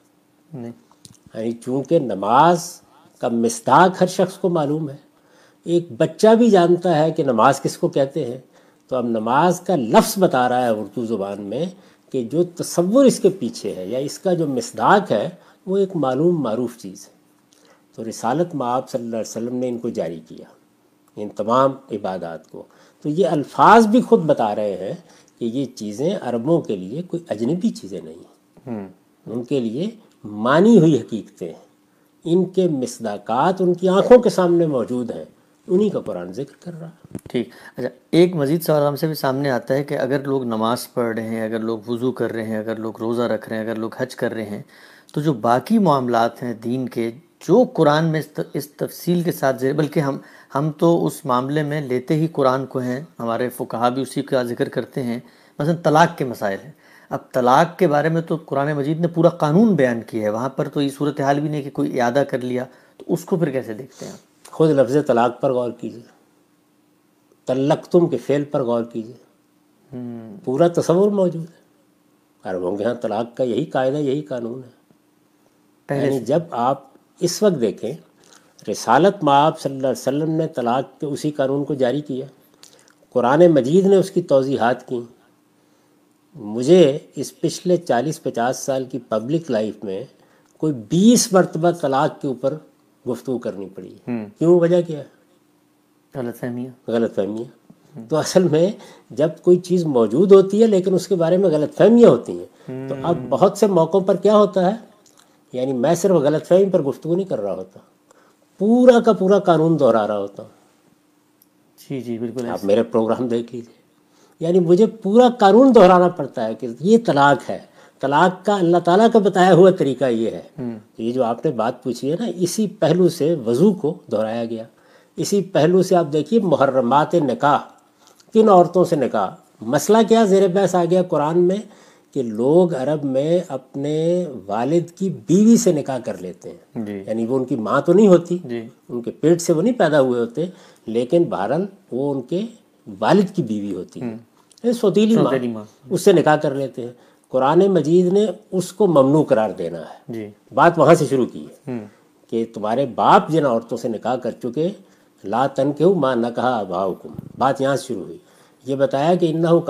A: یعنی چونکہ نماز کا مستاق ہر شخص کو معلوم ہے ایک بچہ بھی جانتا ہے کہ نماز کس کو کہتے ہیں۔ تو اب نماز کا لفظ بتا رہا ہے اردو زبان میں کہ جو تصور اس کے پیچھے ہے یا اس کا جو مصداق ہے وہ ایک معلوم معروف چیز ہے۔ تو رسالت آپ صلی اللہ علیہ وسلم نے ان کو جاری کیا ان تمام عبادات کو۔ تو یہ الفاظ بھی خود بتا رہے ہیں کہ یہ چیزیں عربوں کے لیے کوئی اجنبی چیزیں نہیں ہیں۔ ان کے لیے مانی ہوئی حقیقتیں ان کے مصداقات ان کی آنکھوں کے سامنے موجود ہیں، انہی کا قرآن ذکر کر رہا ہے۔
B: ٹھیک۔ اچھا ایک مزید سوال ہم سے بھی سامنے آتا ہے کہ اگر لوگ نماز پڑھ رہے ہیں، اگر لوگ وضو کر رہے ہیں، اگر لوگ روزہ رکھ رہے ہیں، اگر لوگ حج کر رہے ہیں، تو جو باقی معاملات ہیں دین کے، جو قرآن میں اس تفصیل کے ساتھ بلکہ ہم ہم تو اس معاملے میں لیتے ہی قرآن کو ہیں، ہمارے فقہ بھی اسی کا ذکر کرتے ہیں، مثلا طلاق کے مسائل ہیں۔ اب طلاق کے بارے میں تو قرآن مجید نے پورا قانون بیان کیا ہے وہاں پر تو یہ صورت حال بھی نہیں کہ کوئی اعادہ کر لیا تو اس کو پھر کیسے دیکھتے ہیں؟
A: خود لفظ طلاق پر غور کیجیے تلق تم کے فعل پر غور کیجیے پورا تصور موجود ہے۔ عربوں کے ہاں طلاق کا یہی قاعدہ یہی قانون ہے۔ یعنی جب آپ اس وقت دیکھیں رسالت مآب صلی اللہ علیہ وسلم نے طلاق کے اسی قانون کو جاری کیا۔ قرآن مجید نے اس کی توضیحات کی مجھے اس پچھلے چالیس پچاس سال کی پبلک لائف میں کوئی بیس مرتبہ طلاق کے اوپر گفتگو کرنی پڑی۔ کیوں؟ وجہ کیا؟
B: غلط فہمیاں۔
A: غلط فہمیاں۔ تو اصل میں جب کوئی چیز موجود ہوتی ہے لیکن اس کے بارے میں غلط فہمیاں ہوتی ہیں تو اب بہت سے موقعوں پر کیا ہوتا ہے؟ یعنی میں صرف غلط فہمی پر گفتگو نہیں کر رہا ہوتا پورا کا پورا قانون دہرا رہا ہوتا۔
B: جی جی بالکل
A: آپ میرے پروگرام دیکھ لیجیے یعنی مجھے پورا قانون دہرانا پڑتا ہے کہ یہ طلاق ہے۔ طلاق کا اللہ تعالیٰ کا بتایا ہوا طریقہ یہ ہے۔ یہ جو آپ نے بات پوچھی ہے نا اسی پہلو سے وضو کو دہرایا گیا۔ اسی پہلو سے آپ دیکھیے محرمات نکاح کن عورتوں سے نکاح۔ مسئلہ کیا زیر بحث آ گیا قرآن میں کہ لوگ عرب میں اپنے والد کی بیوی سے نکاح کر لیتے ہیں۔ جی۔ یعنی وہ ان کی ماں تو نہیں ہوتی جی۔ ان کے پیٹ سے وہ نہیں پیدا ہوئے ہوتے لیکن بہرحال وہ ان کے والد کی بیوی ہوتی ہے سوتیلی ماں۔ اس سے نکاح کر لیتے ہیں۔ قرآن مجید نے اس کو ممنوع قرار دینا ہے۔ جی۔ بات وہاں سے شروع کی ہے کہ تمہارے باپ جن عورتوں سے نکاح کر چکے لا تن کے ماں نہ کہا ابا حکم بات یہاں سے شروع ہوئی۔ یہ بتایا کہ انہوں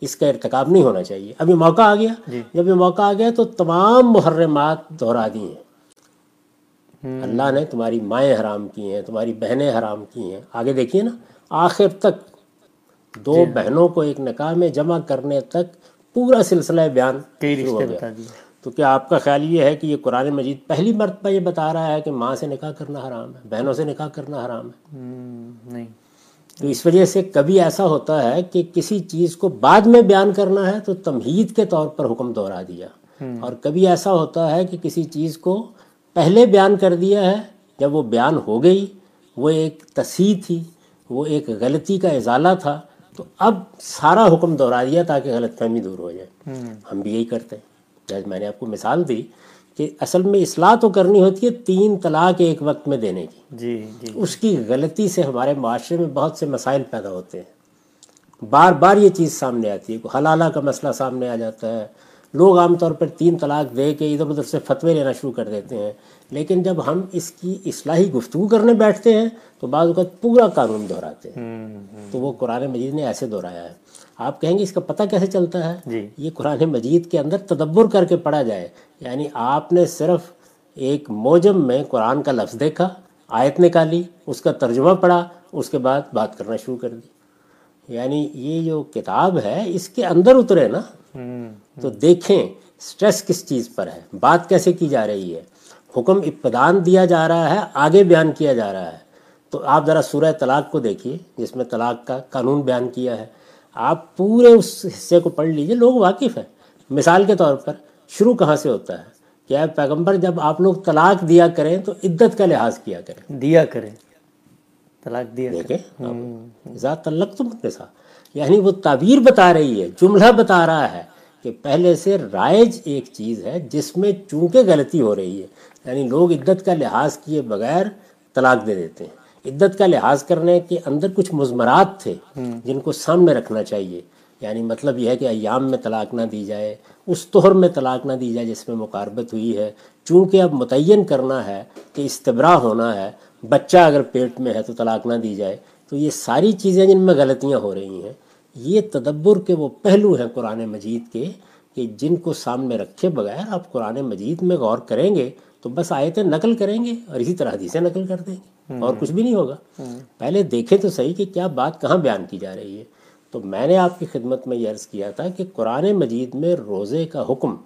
A: اس کا ارتکاب نہیں ہونا چاہیے۔ اب یہ موقع آ گیا۔ جی۔ جب یہ موقع آ گیا تو تمام محرمات دہرا دی ہیں۔ اللہ نے تمہاری مائیں حرام کی ہیں تمہاری بہنیں حرام کی ہیں۔ آگے دیکھیے نا آخر تک دو جی۔ بہنوں کو ایک نکاح میں جمع کرنے تک پورا سلسلہ بیان ہو گیا۔ تو کیا آپ کا خیال یہ ہے کہ یہ قرآن مجید پہلی مرتبہ یہ بتا رہا ہے کہ ماں سے نکاح کرنا حرام ہے بہنوں سے نکاح کرنا حرام ہے؟ نہیں۔ تو اس وجہ سے کبھی ایسا ہوتا ہے کہ کسی چیز کو بعد میں بیان کرنا ہے تو تمہید کے طور پر حکم دہرا دیا۔ اور کبھی ایسا ہوتا ہے کہ کسی چیز کو پہلے بیان کر دیا ہے جب وہ بیان ہو گئی وہ ایک تصحیح تھی وہ ایک غلطی کا ازالہ تھا تو اب سارا حکم دہرا دیا تاکہ غلط فہمی دور ہو جائے۔ ہم بھی یہی کرتے ہیں۔ جیسے میں نے آپ کو مثال دی کہ اصل میں اصلاح تو کرنی ہوتی ہے تین طلاق ایک وقت میں دینے کی۔ جی جی۔ اس کی غلطی سے ہمارے معاشرے میں بہت سے مسائل پیدا ہوتے ہیں۔ بار بار یہ چیز سامنے آتی ہے حلالہ کا مسئلہ سامنے آ جاتا ہے۔ لوگ عام طور پر تین طلاق دے کے ادھر ادھر سے فتوے لینا شروع کر دیتے ہیں۔ لیکن جب ہم اس کی اصلاحی گفتگو کرنے بیٹھتے ہیں تو بعض اوقات پورا قانون دہراتے ہیں۔ تو وہ قرآن مجید نے ایسے دہرایا ہے۔ آپ کہیں گے اس کا پتہ کیسے چلتا ہے؟ جی۔ یہ قرآن مجید کے اندر تدبر کر کے پڑھا جائے۔ یعنی آپ نے صرف ایک موجم میں قرآن کا لفظ دیکھا آیت نکالی اس کا ترجمہ پڑھا اس کے بعد بات کرنا شروع کر دی۔ یعنی یہ جو کتاب ہے اس کے اندر اترے نا۔ تو دیکھیں سٹریس کس چیز پر ہے بات کیسے کی جا رہی ہے۔ حکم ابتدان دیا جا رہا ہے آگے بیان کیا جا رہا ہے۔ تو آپ ذرا سورہ طلاق کو دیکھیے جس میں طلاق کا قانون بیان کیا ہے۔ آپ پورے اس حصے کو پڑھ لیجیے لوگ واقف ہیں۔ مثال کے طور پر شروع کہاں سے ہوتا ہے؟ کیا پیغمبر جب آپ لوگ طلاق دیا کریں تو عدت کا لحاظ کیا کریں۔
B: دیا کریں۔ طلاق دیا
A: دیکھیں ذات تلق تم یعنی وہ تعبیر بتا رہی ہے جملہ بتا رہا ہے کہ پہلے سے رائج ایک چیز ہے جس میں چونکہ غلطی ہو رہی ہے یعنی لوگ عدت کا لحاظ کیے بغیر طلاق دے دیتے ہیں۔ عدت کا لحاظ کرنے کے اندر کچھ مضمرات تھے جن کو سامنے رکھنا چاہیے۔ یعنی مطلب یہ ہے کہ ایام میں طلاق نہ دی جائے، اس طور میں طلاق نہ دی جائے جس میں مقاربت ہوئی ہے۔ چونکہ اب متعین کرنا ہے کہ استبراء ہونا ہے، بچہ اگر پیٹ میں ہے تو طلاق نہ دی جائے۔ تو یہ ساری چیزیں جن میں غلطیاں ہو رہی ہیں، یہ تدبر کے وہ پہلو ہیں قرآن مجید کے کہ جن کو سامنے رکھے بغیر آپ قرآن مجید میں غور کریں گے تو بس آیتیں نقل کریں گے اور اسی طرح حدیثیں نقل کر دیں گے۔ اور کچھ بھی نہیں ہوگا۔ پہلے دیکھیں تو صحیح کہ کیا بات کہاں بیان کی جا رہی ہے۔ تو میں نے آپ کی خدمت میں یہ عرض کیا تھا کہ قرآن مجید میں روزے کا حکم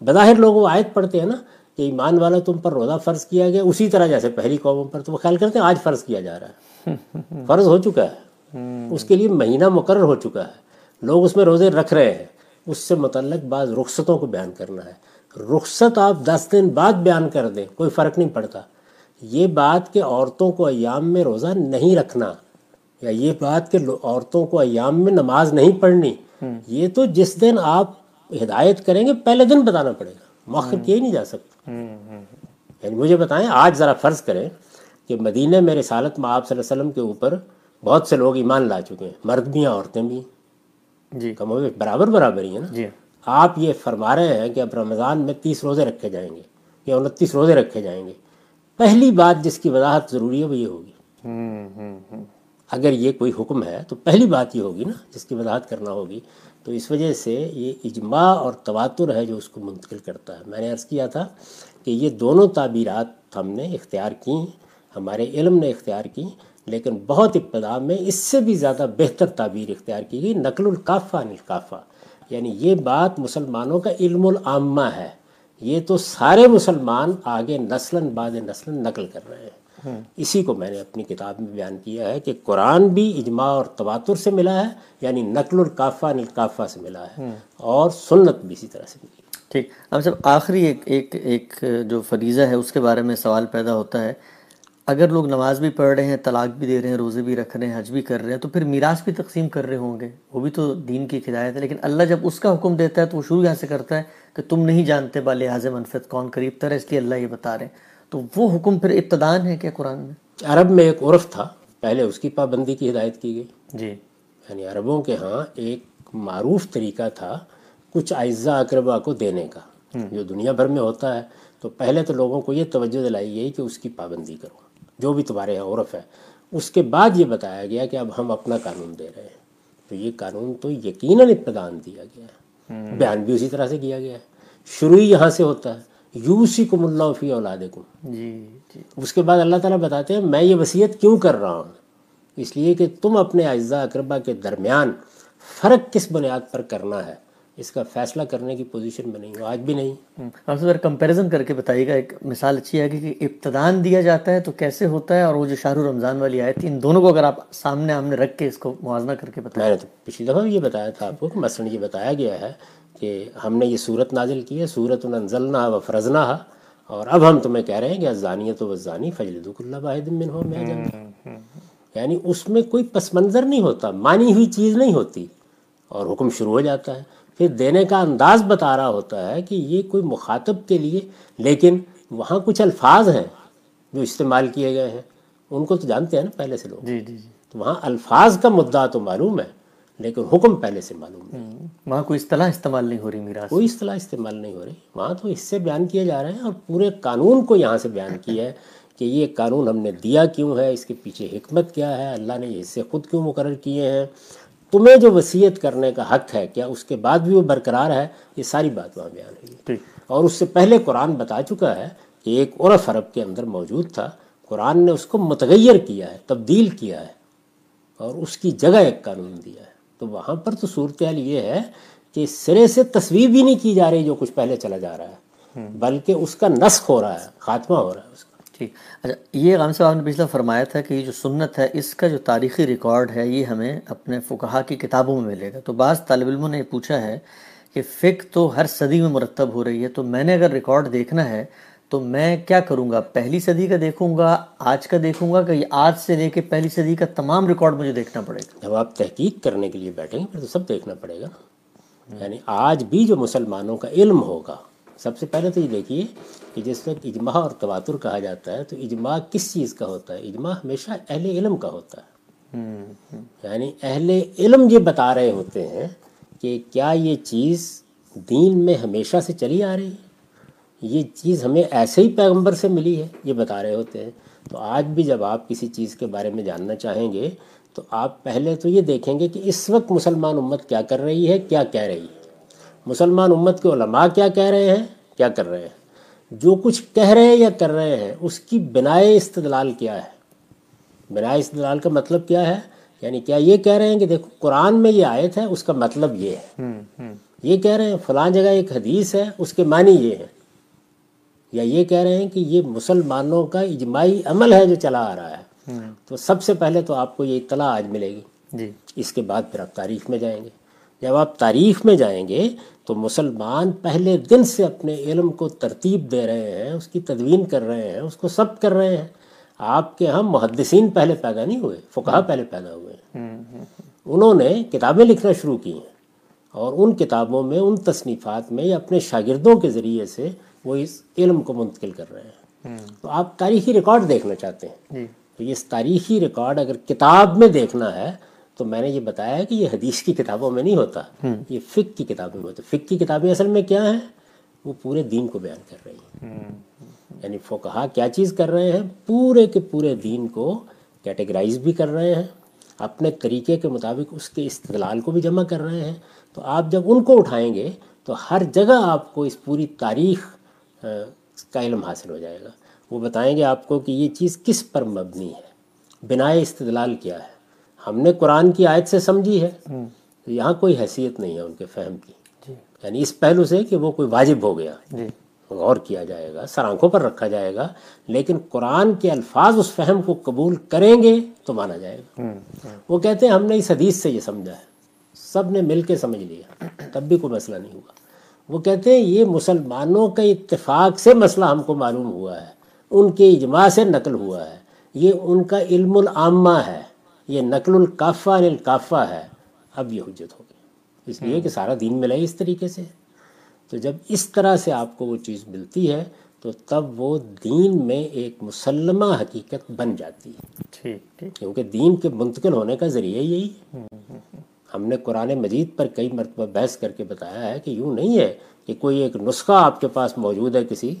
A: بظاہر لوگ وہ آیت پڑھتے ہیں نا کہ ایمان والا تم پر روزہ فرض کیا گیا اسی طرح جیسے پہلی قوموں پر تو وہ خیال کرتے ہیں آج فرض کیا جا رہا ہے۔ [LAUGHS] فرض ہو چکا ہے۔ اس کے لیے مہینہ مقرر ہو چکا ہے۔ لوگ اس میں روزے رکھ رہے ہیں۔ اس سے متعلق بعض رخصتوں کو بیان کرنا ہے۔ رخصت آپ دس دن بعد بیان کر دیں کوئی فرق نہیں پڑتا۔ یہ بات کہ عورتوں کو ایام میں روزہ نہیں رکھنا یا یہ بات کہ عورتوں کو ایام میں نماز نہیں پڑھنی یہ تو جس دن آپ ہدایت کریں گے پہلے دن بتانا پڑے گا۔ مؤخر کیا ہی نہیں جا سکتا یعنی مجھے بتائیں آج ذرا فرض کریں کہ مدینہ میں رسالت میں آپ صلی اللہ علیہ وسلم کے اوپر بہت سے لوگ ایمان لا چکے ہیں۔ مرد بھی ہیں عورتیں بھی
B: جی۔
A: کم و برابر برابر ہی ہیں نا۔
B: جی۔
A: آپ یہ فرما رہے ہیں کہ اب رمضان میں تیس روزے رکھے جائیں گے یا انتیس روزے رکھے جائیں گے۔ پہلی بات جس کی وضاحت ضروری ہے وہ یہ ہوگی۔ اگر یہ کوئی حکم ہے تو پہلی بات یہ ہوگی نا جس کی وضاحت کرنا ہوگی۔ تو اس وجہ سے یہ اجماع اور تواتر ہے جو اس کو منتقل کرتا ہے۔ میں نے عرض کیا تھا کہ یہ دونوں تعبیرات ہم نے اختیار کی ہمارے علم نے اختیار کی لیکن بہت ابتدا میں اس سے بھی زیادہ بہتر تعبیر اختیار کی گئی نقل القافہ الکافہ۔ یعنی یہ بات مسلمانوں کا علم العامہ ہے۔ یہ تو سارے مسلمان آگے نسلاً بعد نسلاً نقل کر رہے ہیں۔ اسی کو میں نے اپنی کتاب میں بیان کیا ہے کہ قرآن بھی اجماع اور تواتر سے ملا ہے یعنی نقل القافہ نلقافہ سے ملا ہے۔ اور سنت بھی اسی طرح سے ملی۔
B: ٹھیک۔ اب صاحب آخری ایک ایک ایک جو فریضہ ہے اس کے بارے میں سوال پیدا ہوتا ہے اگر لوگ نماز بھی پڑھ رہے ہیں طلاق بھی دے رہے ہیں روزے بھی رکھ رہے ہیں حج بھی کر رہے ہیں تو پھر میراث بھی تقسیم کر رہے ہوں گے۔ وہ بھی تو دین کی ہدایت ہے۔ لیکن اللہ جب اس کا حکم دیتا ہے تو وہ شروع یہاں سے کرتا ہے کہ تم نہیں جانتے با لحاظ منفت کون قریب تر ہے اس لیے اللہ یہ بتا رہے ہیں۔ تو وہ حکم پھر ابتدان ہے کیا قرآن میں؟
A: عرب میں ایک عرف تھا۔ پہلے اس کی پابندی کی ہدایت کی گئی۔
B: جی۔
A: یعنی عربوں کے ہاں ایک معروف طریقہ تھا کچھ اعزا اقربا کو دینے کا۔ جو دنیا بھر میں ہوتا ہے۔ تو پہلے تو لوگوں کو یہ توجہ دلائی گئی کہ اس کی پابندی کرو۔ جو بھی تمہارے یہاں عرف ہے اس کے بعد یہ بتایا گیا کہ اب ہم اپنا قانون دے رہے ہیں۔ تو یہ قانون تو یقیناً ابتدان دیا گیا ہے۔ بیان بھی اسی طرح سے کیا گیا ہے۔ شروع ہی یہاں سے ہوتا ہے۔ یوسی کم اللہ فی اولاد
B: جی جی۔
A: اس کے بعد اللہ تعالیٰ بتاتے ہیں میں یہ وصیت کیوں کر رہا ہوں؟ اس لیے کہ تم اپنے اعزاء اقربا کے درمیان فرق کس بنیاد پر کرنا ہے؟ اس کا فیصلہ کرنے کی پوزیشن میں نہیں ہوں آج بھی نہیں۔
B: آپ سے کمپیریزن کر کے بتائیے گا ایک مثال اچھی ہے کہ ابتدان دیا جاتا ہے تو کیسے ہوتا ہے؟ اور وہ جو شاہ رمضان والی آئے تھی ان دونوں کو اگر آپ سامنے ہم نے رکھ کے اس کو موازنہ کر کے بتایا
A: میں نے تو پچھلی دفعہ بھی یہ بتایا تھا آپ کو کہ مثلاً یہ بتایا گیا ہے کہ ہم نے یہ صورت نازل کی ہے صورت انزلنا و فرزنا اور اب ہم تمہیں کہہ رہے ہیں کہ ازانیت و زانی فجلد اللہ واحد من ہو میں یعنی اس میں کوئی پس منظر نہیں ہوتا مانی ہوئی چیز نہیں ہوتی اور حکم شروع ہو جاتا ہے۔ پھر دینے کا انداز بتا رہا ہوتا ہے کہ یہ کوئی مخاطب کے لیے لیکن وہاں کچھ الفاظ ہیں جو استعمال کیے گئے ہیں۔ ان کو تو جانتے ہیں نا پہلے سے لوگ۔
B: جی جی جی۔
A: تو وہاں الفاظ کا مدعا تو معلوم ہے لیکن حکم پہلے سے معلوم نہیں۔
B: وہاں کوئی اصطلاح استعمال نہیں ہو رہی میرا
A: کوئی اصطلاح استعمال نہیں ہو رہی۔ وہاں تو اس سے بیان کیے جا رہے ہیں اور پورے قانون کو یہاں سے بیان کیا ہے کہ یہ قانون ہم نے دیا کیوں ہے اس کے پیچھے حکمت کیا ہے اللہ نے اس سے خود کیوں مقرر کیے ہیں؟ تمہیں جو وصیت کرنے کا حق ہے کیا اس کے بعد بھی وہ برقرار ہے؟ یہ ساری بات وہاں بیان ہوئی اور اس سے پہلے قرآن بتا چکا ہے کہ ایک عرف عرب کے اندر موجود تھا۔ قرآن نے اس کو متغیر کیا ہے تبدیل کیا ہے اور اس کی جگہ ایک قانون دیا ہے۔ تو وہاں پر تو صورتحال یہ ہے کہ سرے سے تصویر بھی نہیں کی جا رہی جو کچھ پہلے چلا جا رہا ہے بلکہ اس کا نسخ ہو رہا ہے خاتمہ ہو رہا ہے اس کا۔
B: ٹھیک۔ اچھا یہ غام صاحب نے پچھلا فرمایا تھا کہ یہ جو سنت ہے، اس کا جو تاریخی ریکارڈ ہے، یہ ہمیں اپنے فقہا کی کتابوں میں ملے گا۔ تو بعض طالب علموں نے پوچھا ہے کہ فقہ تو ہر صدی میں مرتب ہو رہی ہے، تو میں نے اگر ریکارڈ دیکھنا ہے تو میں کیا کروں گا؟ پہلی صدی کا دیکھوں گا، آج کا دیکھوں گا کہ آج سے لے کے پہلی صدی کا تمام ریکارڈ مجھے دیکھنا پڑے گا؟
A: جب آپ تحقیق کرنے کے لیے بیٹھیں گے، پھر تو سب دیکھنا پڑے گا۔ یعنی آج بھی جو مسلمانوں کا علم ہوگا، سب سے پہلے تو یہ دیکھیے کہ جس وقت اجماع اور تواتر کہا جاتا ہے، تو اجماع کس چیز کا ہوتا ہے؟ اجماع ہمیشہ اہل علم کا ہوتا ہے۔ یعنی اہل علم یہ بتا رہے ہوتے ہیں کہ کیا یہ چیز دین میں ہمیشہ سے چلی آ رہی ہے؟ یہ چیز ہمیں ایسے ہی پیغمبر سے ملی ہے، یہ بتا رہے ہوتے ہیں۔ تو آج بھی جب آپ کسی چیز کے بارے میں جاننا چاہیں گے، تو آپ پہلے تو یہ دیکھیں گے کہ اس وقت مسلمان امت کیا کر رہی ہے، کیا کہہ رہی ہے۔ مسلمان امت کے علماء کیا کہہ رہے ہیں، کیا کر رہے ہیں؟ جو کچھ کہہ رہے ہیں یا کر رہے ہیں اس کی بنائے استدلال کیا ہے؟ بنائے استدلال کا مطلب کیا ہے؟ یعنی کیا یہ کہہ رہے ہیں کہ دیکھو قرآن میں یہ آیت ہے اس کا مطلب یہ ہے۔ یہ کہہ رہے ہیں فلاں جگہ ایک حدیث ہے اس کے معنی یہ ہے یا یہ کہہ رہے ہیں کہ یہ مسلمانوں کا اجماعی عمل ہے جو چلا آ رہا ہے۔ تو سب سے پہلے تو آپ کو یہ اطلاع آج ملے گی۔
B: جی۔
A: اس کے بعد پھر آپ تاریخ میں جائیں گے۔ جب آپ تاریخ میں جائیں گے تو مسلمان پہلے دن سے اپنے علم کو ترتیب دے رہے ہیں اس کی تدوین کر رہے ہیں اس کو سب کر رہے ہیں۔ آپ کے ہم محدثین پہلے پیدا نہیں ہوئے فقہ پہلے پیدا ہوئے۔ ہیں انہوں نے کتابیں لکھنا شروع کی ہیں اور ان کتابوں میں ان تصنیفات میں یا اپنے شاگردوں کے ذریعے سے وہ اس علم کو منتقل کر رہے ہیں۔ تو آپ تاریخی ریکارڈ دیکھنا چاہتے ہیں۔
B: جی۔
A: تو یہ تاریخی ریکارڈ اگر کتاب میں دیکھنا ہے تو میں نے یہ بتایا کہ یہ حدیث کی کتابوں میں نہیں ہوتا۔ یہ فک کی کتابوں میں ہوتا۔ فک کی کتابیں اصل میں کیا ہیں؟ وہ پورے دین کو بیان کر رہی ہیں۔ یعنی فقہا کیا چیز کر رہے ہیں؟ پورے کے پورے دین کو کیٹیگرائز بھی کر رہے ہیں۔ اپنے طریقے کے مطابق اس کے استدلال کو بھی جمع کر رہے ہیں۔ تو آپ جب ان کو اٹھائیں گے تو ہر جگہ آپ کو اس پوری تاریخ کا علم حاصل ہو جائے گا۔ وہ بتائیں گے آپ کو کہ یہ چیز کس پر مبنی ہے؟ بنائے استدلال کیا ہے؟ ہم نے قرآن کی آیت سے سمجھی ہے۔ یہاں کوئی حیثیت نہیں ہے ان کے فہم کی۔
B: جی۔
A: یعنی اس پہلو سے کہ وہ کوئی واجب ہو گیا۔
B: جی۔
A: غور کیا جائے گا سر آنکھوں پر رکھا جائے گا لیکن قرآن کے الفاظ اس فہم کو قبول کریں گے تو مانا جائے گا۔ وہ کہتے ہیں ہم نے اس حدیث سے یہ سمجھا ہے۔ سب نے مل کے سمجھ لیا۔ تب بھی کوئی مسئلہ نہیں ہوا۔ وہ کہتے ہیں یہ مسلمانوں کے اتفاق سے مسئلہ ہم کو معلوم ہوا ہے۔ ان کے اجماع سے نقل ہوا ہے۔ یہ ان کا علم العامہ ہے۔ یہ نقل الکافہ الکافہ ہے۔ اب یہ حجت ہو گئی۔ اس لیے کہ سارا دین ملا اس طریقے سے۔ تو جب اس طرح سے آپ کو وہ چیز ملتی ہے تو تب وہ دین میں ایک مسلمہ حقیقت بن جاتی ہے۔
B: ٹھیک ٹھیک۔
A: کیونکہ دین کے منتقل ہونے کا ذریعہ یہی ہے۔ ہم نے قرآن مجید پر کئی مرتبہ بحث کر کے بتایا ہے کہ یوں نہیں ہے کہ کوئی ایک نسخہ آپ کے پاس موجود ہے کسی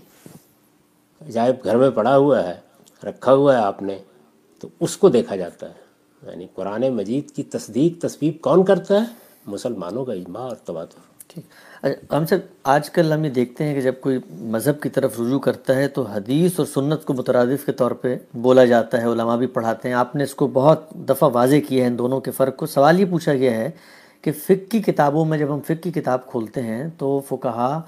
A: عجائب گھر میں پڑا ہوا ہے رکھا ہوا ہے آپ نے تو اس کو دیکھا جاتا ہے۔ یعنی قرآن مجید کی تصدیق، تصویب کون کرتا ہے؟ مسلمانوں کا اجماع اور تواتر۔
B: ٹھیک۔ اچھا، ہم سب آج کل ہم یہ دیکھتے ہیں کہ جب کوئی مذہب کی طرف رجوع کرتا ہے تو حدیث اور سنت کو مترادف کے طور پہ بولا جاتا ہے، علماء بھی پڑھاتے ہیں۔ آپ نے اس کو بہت دفعہ واضح کیا ہے ان دونوں کے فرق کو۔ سوال یہ پوچھا گیا ہے کہ فقہ کی کتابوں میں جب ہم فقہ کی کتاب کھولتے ہیں تو فقہا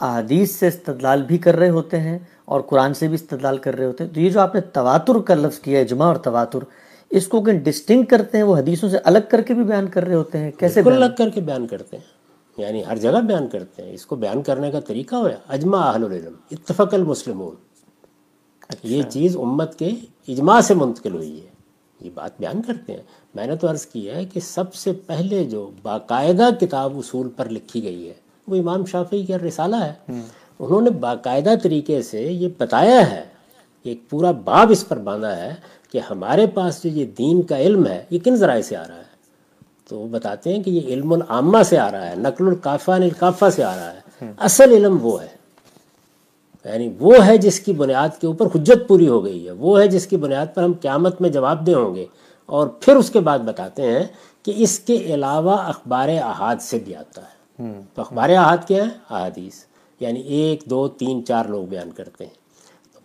B: احادیث سے استدلال بھی کر رہے ہوتے ہیں اور قرآن سے بھی استدلال کر رہے ہوتے ہیں۔ تو یہ جو آپ نے تواتر کا لفظ کیا ہے اجماع اور تواتر اس کو ڈسٹنگ کرتے ہیں وہ حدیثوں سے الگ کر کے بھی بیان کر رہے ہوتے ہیں کیسے
A: الگ کر کے بیان کرتے ہیں۔ یعنی ہر جگہ بیان کرتے ہیں۔ اس کو بیان کرنے کا طریقہ ہوا اجماع اہل العلم اتفق المسلمون۔ یہ چیز امت کے اجماع سے منتقل ہوئی ہے۔ یہ بات بیان کرتے ہیں۔ میں نے تو عرض کیا ہے کہ سب سے پہلے جو باقاعدہ کتاب اصول پر لکھی گئی ہے وہ امام شافعی کا رسالہ ہے۔ انہوں نے باقاعدہ طریقے سے یہ بتایا ہے ایک پورا باب اس پر باندھا ہے کہ ہمارے پاس جو یہ دین کا علم ہے یہ کن ذرائع سے آ رہا ہے؟ تو وہ بتاتے ہیں کہ یہ علم العامہ سے آ رہا ہے نقل القافہ القافہ سے آ رہا ہے۔ اصل علم وہ ہے۔ یعنی وہ ہے جس کی بنیاد کے اوپر حجت پوری ہو گئی ہے وہ ہے جس کی بنیاد پر ہم قیامت میں جواب دے ہوں گے۔ اور پھر اس کے بعد بتاتے ہیں کہ اس کے علاوہ اخبار احاد سے بھی آتا ہے۔ تو اخبار احاد کیا ہے؟ احادیث۔ یعنی ایک دو تین چار لوگ بیان کرتے ہیں۔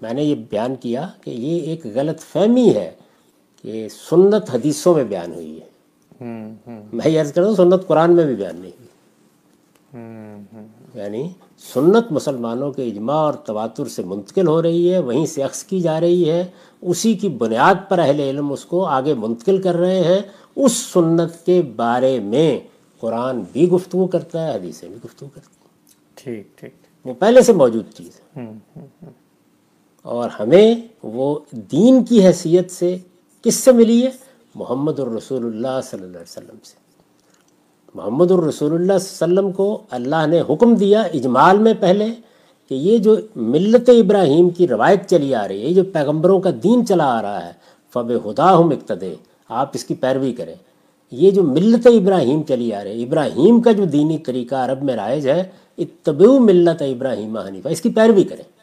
A: میں نے یہ بیان کیا کہ یہ ایک غلط فہمی ہے کہ سنت حدیثوں میں بیان ہوئی ہے۔ میں یہ عرض کرتا ہوں سنت قرآن میں بھی بیان نہیں ہوئی۔ یعنی سنت مسلمانوں کے اجماع اور تواتر سے منتقل ہو رہی ہے وہیں سے عکس کی جا رہی ہے۔ اسی کی بنیاد پر اہل علم اس کو آگے منتقل کر رہے ہیں۔ اس سنت کے بارے میں قرآن بھی گفتگو کرتا ہے حدیثیں بھی گفتگو کرتی ہیں
B: ٹھیک ٹھیک۔
A: وہ پہلے سے موجود چیز ہے۔ اور ہمیں وہ دین کی حیثیت سے کس سے ملی ہے؟ محمد الرسول اللہ صلی اللہ علیہ وسلم سے۔ محمد الرسول اللہ صلی اللہ علیہ وسلم کو اللہ نے حکم دیا اجمال میں پہلے کہ یہ جو ملت ابراہیم کی روایت چلی آ رہی ہے، یہ جو پیغمبروں کا دین چلا آ رہا ہے، فب خدا ہم اقتدے، آپ اس کی پیروی کریں۔ یہ جو ملت ابراہیم چلی آ رہی ہے، ابراہیم کا جو دینی طریقہ عرب میں رائج ہے اتبعو ملت ابراہیم حنیفہ، اس کی پیروی کریں۔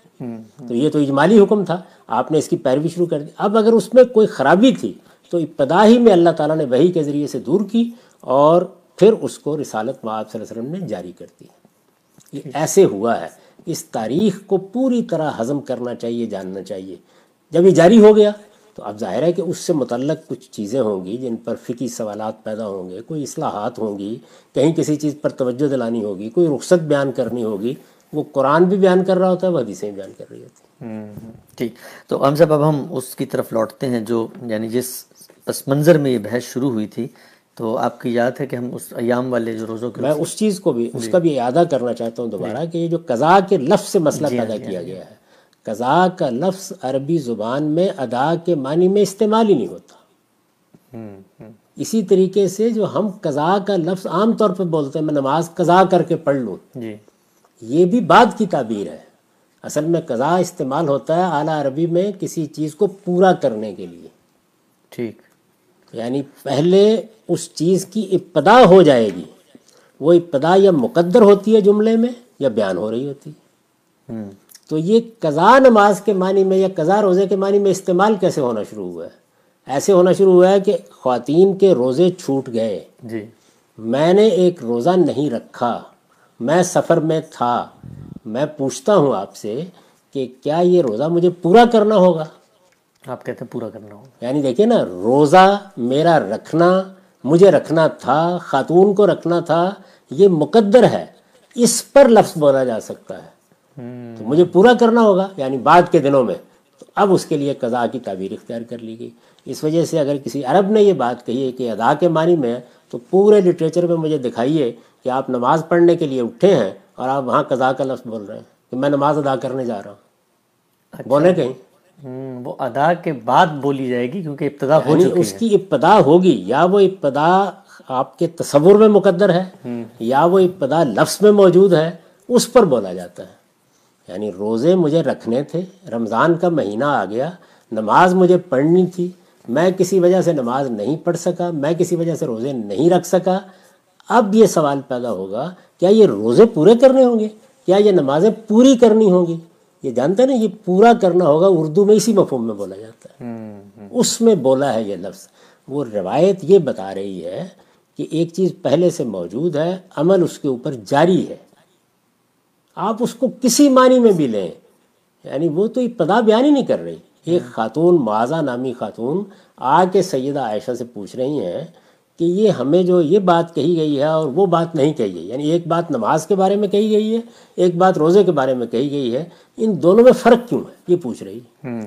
A: تو یہ تو اجمالی حکم تھا۔ آپ نے اس کی پیروی شروع کر دی۔ اب اگر اس میں کوئی خرابی تھی تو ابتدا ہی میں اللہ تعالیٰ نے وہی کے ذریعے سے دور کی اور پھر اس کو رسالت معاب صلی اللہ علیہ وسلم نے جاری کر دی۔ یہ ایسے ہوا ہے۔ اس تاریخ کو پوری طرح ہضم کرنا چاہیے، جاننا چاہیے۔ جب یہ جاری ہو گیا تو اب ظاہر ہے کہ اس سے متعلق کچھ چیزیں ہوں گی جن پر فقی سوالات پیدا ہوں گے، کوئی اصلاحات ہوں گی، کہیں کسی چیز پر توجہ دلانی ہوگی، کوئی رخصت بیان کرنی ہوگی۔ وہ قرآن بھی بیان کر رہا ہوتا ہے وہ حدیثیں بیان کر رہی ہوتی
B: ہیں۔ ٹھیک۔ تو ہم صاحب اب ہم اس کی طرف لوٹتے ہیں جو یعنی جس پس منظر میں یہ بحث شروع ہوئی تھی تو آپ کی یاد ہے کہ ہم اس ایام والے جو روزوں کے
A: میں اس چیز کو بھی اس کا بھی اعادہ کرنا چاہتا ہوں دوبارہ کہ یہ جو قضاء کے لفظ سے مسئلہ پیدا کیا گیا ہے۔ قضاء کا لفظ عربی زبان میں ادا کے معنی میں استعمال ہی نہیں ہوتا۔ اسی طریقے سے جو ہم قضاء کا لفظ عام طور پہ بولتے ہیں میں نماز قضاء کر کے پڑھ لوں۔
B: جی۔
A: یہ بھی بعد کی تعبیر ہے۔ اصل میں قضاء استعمال ہوتا ہے اعلیٰ عربی میں کسی چیز کو پورا کرنے کے لیے۔
B: ٹھیک۔
A: یعنی پہلے اس چیز کی ابتدا ہو جائے گی۔ وہ ابتدا یا مقدر ہوتی ہے جملے میں یا بیان ہو رہی ہوتی۔ ہے تو یہ قضا نماز کے معنی میں یا قضا روزے کے معنی میں استعمال کیسے ہونا شروع ہوا ہے؟ ایسے ہونا شروع ہوا ہے کہ خواتین کے روزے چھوٹ گئے۔
B: جی۔
A: میں نے ایک روزہ نہیں رکھا۔ میں سفر میں تھا میں پوچھتا ہوں آپ سے کہ کیا یہ روزہ مجھے پورا کرنا ہوگا؟
B: آپ کہتے ہیں پورا کرنا ہوگا۔
A: یعنی دیکھیں نا روزہ میرا رکھنا مجھے رکھنا تھا خاتون کو رکھنا تھا یہ مقدر ہے اس پر لفظ بولا جا سکتا ہے۔ تو مجھے پورا کرنا ہوگا یعنی بعد کے دنوں میں۔ تو اب اس کے لیے قضاء کی تعبیر اختیار کر لی گئی۔ اس وجہ سے اگر کسی عرب نے یہ بات کہی ہے کہ ادا کے معنی میں تو پورے لٹریچر میں مجھے دکھائیے کہ آپ نماز پڑھنے کے لیے اٹھے ہیں اور آپ وہاں قضاء کا لفظ بول رہے ہیں کہ میں نماز ادا کرنے جا رہا ہوں۔ بولے کہیں۔
B: وہ ادا کے بعد بولی جائے گی کیونکہ ابتدا ہو
A: یعنی اس کی ابتدا ہوگی یا وہ ابتدا آپ کے تصور میں مقدر ہے یا وہ ابتدا لفظ میں موجود ہے اس پر بولا جاتا ہے۔ یعنی روزے مجھے رکھنے تھے رمضان کا مہینہ آ گیا نماز مجھے پڑھنی تھی میں کسی وجہ سے نماز نہیں پڑھ سکا میں کسی وجہ سے روزے نہیں رکھ سکا اب یہ سوال پیدا ہوگا کیا یہ روزے پورے کرنے ہوں گے؟ کیا یہ نمازیں پوری کرنی ہوں گی؟ یہ جانتے ہیں نا یہ پورا کرنا ہوگا اردو میں اسی مفہوم میں بولا جاتا ہے۔ اس میں بولا ہے یہ لفظ۔ وہ روایت یہ بتا رہی ہے کہ ایک چیز پہلے سے موجود ہے عمل اس کے اوپر جاری ہے۔ آپ اس کو کسی معنی میں بھی لیں یعنی وہ تو ابتدا بیان ہی نہیں کر رہی۔ ایک خاتون معاذہ نامی خاتون آ کے سیدہ عائشہ سے پوچھ رہی ہیں کہ یہ ہمیں جو یہ بات کہی گئی ہے اور وہ بات نہیں کہی گئی یعنی ایک بات نماز کے بارے میں کہی گئی ہے ایک بات روزے کے بارے میں کہی گئی ہے۔ ان دونوں میں فرق کیوں ہے؟ یہ پوچھ رہی ہے۔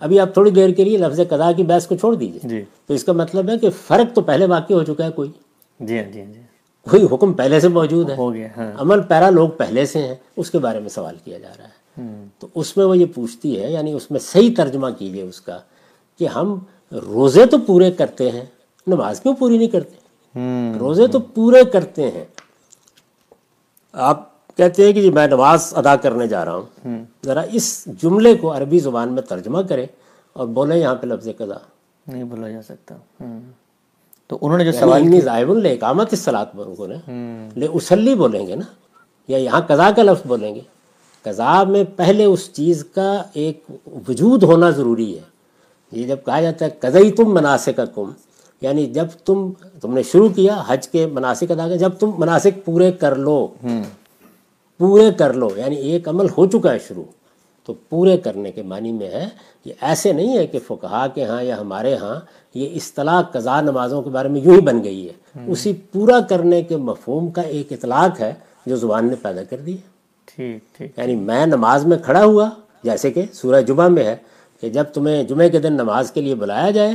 A: ابھی آپ تھوڑی دیر کے لیے لفظ قضا کی بحث کو چھوڑ دیجیے
B: جی۔
A: تو اس کا مطلب ہے کہ فرق تو پہلے واقع ہو چکا ہے کوئی۔
B: جی ہاں جی ہاں جی۔
A: کوئی حکم پہلے سے موجود ہے۔
B: ہو گیا ہاں۔
A: عمل پیرا لوگ پہلے سے ہیں اس کے بارے میں سوال کیا جا رہا ہے۔ تو اس میں وہ یہ پوچھتی ہے یعنی اس میں صحیح ترجمہ کیجیے اس کا کہ ہم روزے تو پورے کرتے ہیں نماز کیوں پوری نہیں کرتے؟ روزے تو پورے کرتے ہیں۔ آپ کہتے ہیں کہ جی میں نماز ادا کرنے جا رہا ہوں۔ ذرا اس جملے کو عربی زبان میں ترجمہ کریں اور بولیں یہاں پہ لفظ قضا۔
B: نہیں بولا جا سکتا۔ تو انہوں نے جو سوال
A: یعنی ظاہب لے اقامت اس سلاد پر کو لے اسلی بولیں گے نا؟ یا یہاں قضا کا لفظ بولیں گے۔ قضا میں پہلے اس چیز کا ایک وجود ہونا ضروری ہے۔ یہ جب کہا جاتا ہے قضئی تم مناسب کا کم یعنی جب تم تم نے شروع کیا حج کے مناسب ادا کر جب تم مناسب پورے کر لو پورے کر لو یعنی ایک عمل ہو چکا ہے شروع تو پورے کرنے کے معنی میں ہے یہ ایسے نہیں ہے کہ فقہا کے ہاں یا ہمارے ہاں یہ اصطلاح قضا نمازوں کے بارے میں یوں ہی بن گئی ہے۔ اسی پورا کرنے کے مفہوم کا ایک اطلاق ہے جو زبان نے پیدا کر دی
B: ٹھیک ٹھیک۔
A: یعنی میں نماز میں کھڑا ہوا جیسے کہ سورہ جمعہ میں ہے کہ جب تمہیں جمعے کے دن نماز کے لیے بلایا جائے